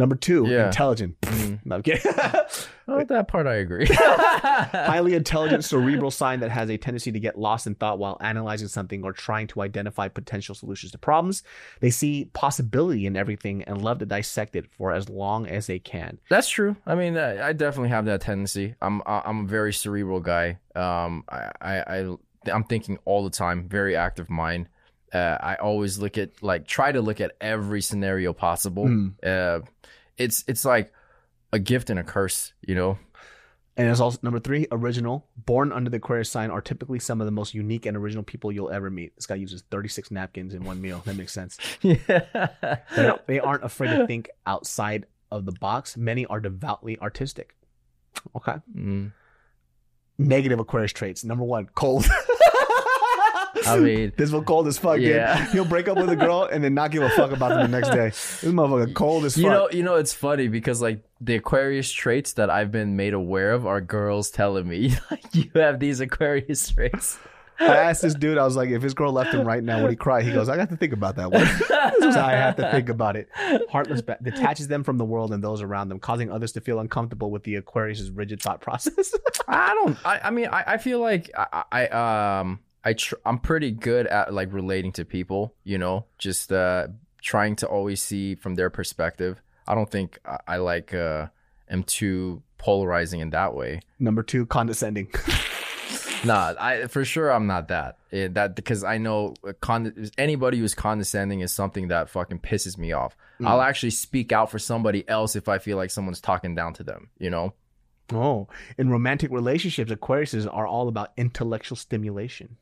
Number two, Yeah. intelligent. Mhm. No, I'm kidding. Oh, that part I agree. Highly intelligent cerebral sign that has a tendency to get lost in thought while analyzing something or trying to identify potential solutions to problems. They see possibility in everything and love to dissect it for as long as they can. That's true. I mean, I definitely have that tendency. I'm I'm a very cerebral guy. Um, I I, I I'm thinking all the time. Very active mind. Uh, I always look at like try to look at every scenario possible. Mm. Uh, it's it's like a gift and a curse, you know. And it's also number three, original. Born under the Aquarius sign are typically some of the most unique and original people you'll ever meet. This guy uses 36 napkins in one meal. That makes sense. yeah. They they aren't afraid to think outside of the box. Many are devoutly artistic. Okay. Mm. Negative Aquarius traits. Number one, cold. I mean, this one cold as fuck, Yeah. dude. He'll break up with a girl and then not give a fuck about them the next day. This motherfucker cold as fuck. you know, you know, it's funny because like the Aquarius traits that I've been made aware of are girls telling me like you have these Aquarius traits. I asked this dude, I was like, if his girl left him right now, would he cry? He goes, I got to think about that one. this was how I have to think about it. Heartless ba- detaches them from the world and those around them, causing others to feel uncomfortable with the Aquarius' rigid thought process. I don't. I, I mean, I, I feel like I, I um I tr- I'm pretty good at like relating to people. You know, just uh trying to always see from their perspective. I don't think I, I like uh am too polarizing in that way. Number two, condescending. Nah, I for sure I'm not that. Eh, that because I know uh, con- anybody who's condescending is something that fucking pisses me off. I'll actually speak out for somebody else if I feel like someone's talking down to them. You know. Oh, in romantic relationships, Aquariuses are all about intellectual stimulation.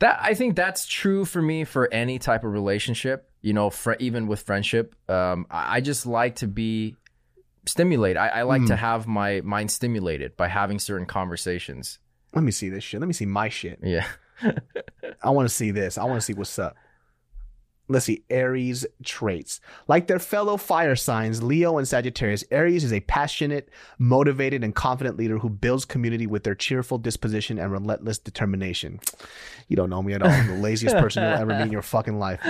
That I think that's true for me for any type of relationship. You know, fr- even with friendship, um, I, I just like to be stimulated. I, I like to have my mind stimulated by having certain conversations. Let me see this shit. Let me see my shit. Yeah. I want to see this. I want to see what's up. Let's see Aries traits. Like their fellow fire signs, Leo and Sagittarius, Aries is a passionate, motivated, and confident leader who builds community with their cheerful disposition and relentless determination. You don't know me at all. I'm the laziest person you'll ever meet in your fucking life.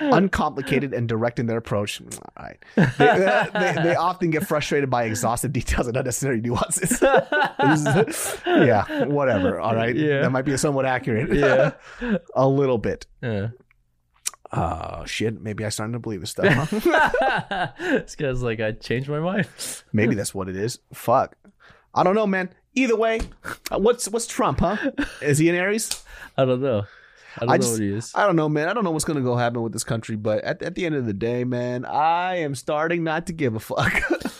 Uncomplicated and direct in their approach. Mm, all right. They, uh, they, they often get frustrated by exhaustive details and unnecessary nuances. Yeah, whatever. All right. Yeah. That might be somewhat accurate. Yeah. a little bit. Yeah. Oh shit! Maybe I started to believe this stuff. Huh? this guy's like, I changed my mind. Maybe that's what it is. Fuck. I don't know, man. Either way, uh, what's what's Trump, huh? Is he an Aries? I don't know. I don't I know just- what he is. I don't know, man. I don't know what's gonna go happen with this country, but at, at the end of the day, man, I am starting not to give a fuck.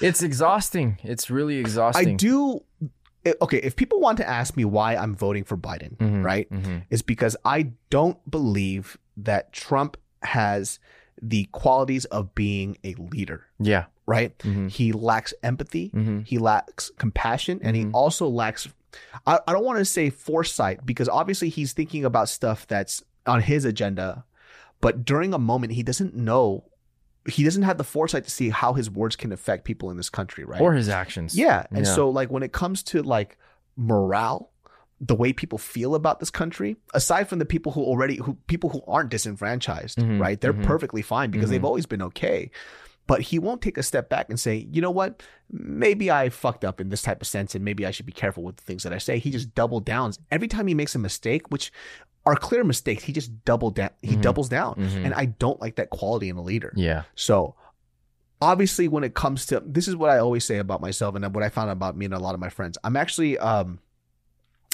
It's exhausting. It's really exhausting. I do. eh, Okay, if people want to ask me why I'm voting for Biden, Mhm, right? mhm. is because I don't believe that Trump has the qualities of being a leader, Yeah. right? Mhm. He lacks empathy, Mhm. he lacks compassion, and he Mhm. also lacks, I, I don't want to say foresight because obviously he's thinking about stuff that's on his agenda, but during a moment, he doesn't know, he doesn't have the foresight to see how his words can affect people in this country, right? Or his actions. Yeah. And Yeah. so like when it comes to like morale, the way people feel about this country, aside from the people who already who people who aren't disenfranchised, Mhm, right? They're mhm. perfectly fine because they've Mhm. always been okay. But he won't take a step back and say, you know what? Maybe I fucked up in this type of sense and maybe I should be careful with the things that I say. He just double downs. Every time he makes a mistake, which are clear mistakes, he just double down he Mhm. doubles down. Mhm. And I don't like that quality in a leader. Yeah. So obviously when it comes to this is what I always say about myself and what I found about me and a lot of my friends. I'm actually um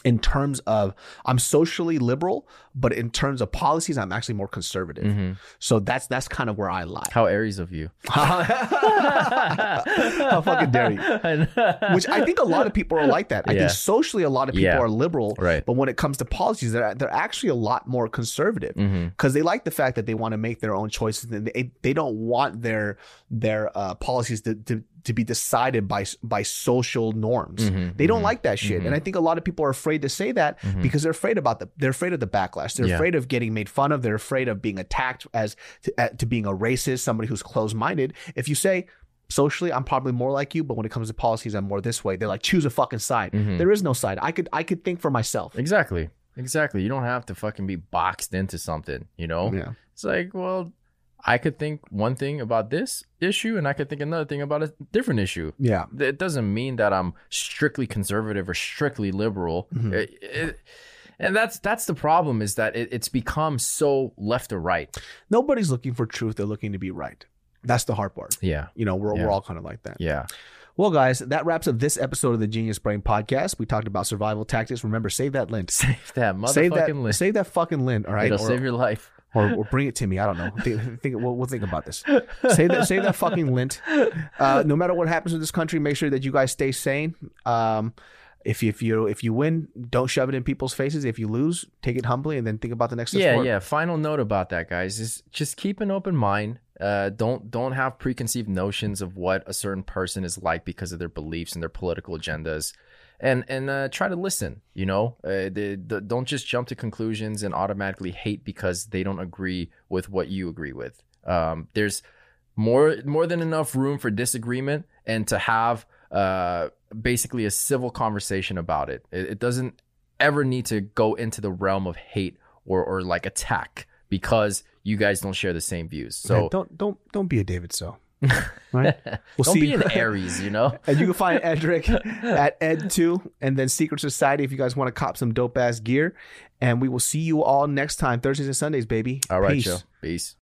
in terms of I'm socially liberal, but in terms of policies, I'm actually more conservative. Mhm. So that's that's kind of where I lie. How Aries of you. How fucking dare you? Which I think a lot of people are like that. I Yeah. think socially a lot of people Yeah. are liberal, Right. but when it comes to policies, they're they're actually a lot more conservative because they like the fact that they want to make their own choices and they, they don't want their their uh, policies to, to to be decided by by social norms. Mhm, They don't mhm, like that shit, and I think a lot of people are afraid to say that Mhm. because they're afraid about the they're afraid of the backlash. They're Yeah. afraid of getting made fun of. They're afraid of being attacked as to, uh, to being a racist, somebody who's closed minded. If you say socially, I'm probably more like you, but when it comes to policies, I'm more this way. They're like choose a fucking side. Mhm. There is no side. I could I could think for myself. Exactly. Exactly. You don't have to fucking be boxed into something, you know? Yeah. It's like, well, I could think one thing about this issue and I could think another thing about a different issue. Yeah. It doesn't mean that I'm strictly conservative or strictly liberal. Mhm. It- it- and that's that's the problem is that it, it's become so left or right. Nobody's looking for truth. They're looking to be right. That's the hard part. Yeah. You know, we're, Yeah. we're all kind of like that. Yeah. Well, guys, that wraps up this episode of the Genius Brain podcast. We talked about survival tactics. Remember, save that lint. Save that motherfucking Save that, list. save that fucking lint, all right? It'll Or- save your life. Or, or bring it to me. I don't know. Think, think, we'll, we'll think about this. Save that, save that fucking lint. Uh, no matter what happens in this country, make sure that you guys stay sane. Um, if you, if you if you win, don't shove it in people's faces. If you lose, take it humbly and then think about the next yeah forward. yeah final note about that guys is just keep an open mind uh, don't don't have preconceived notions of what a certain person is like because of their beliefs and their political agendas and and uh, try to listen you know uh, don't just jump to conclusions and automatically hate because they don't agree with what you agree with um, there's more more than enough room for disagreement and to have uh, basically a civil conversation about it. it it doesn't ever need to go into the realm of hate or or like attack because you guys don't share the same views. So don't don't don't be a David so. Right? We'll don't see be an Aries, you know. And you can find Edric at Ed2 and then Secret Society if you guys want to cop some dope ass gear. And we will see you all next time, Thursdays and Sundays, baby. All right, Peace. Joe. Peace.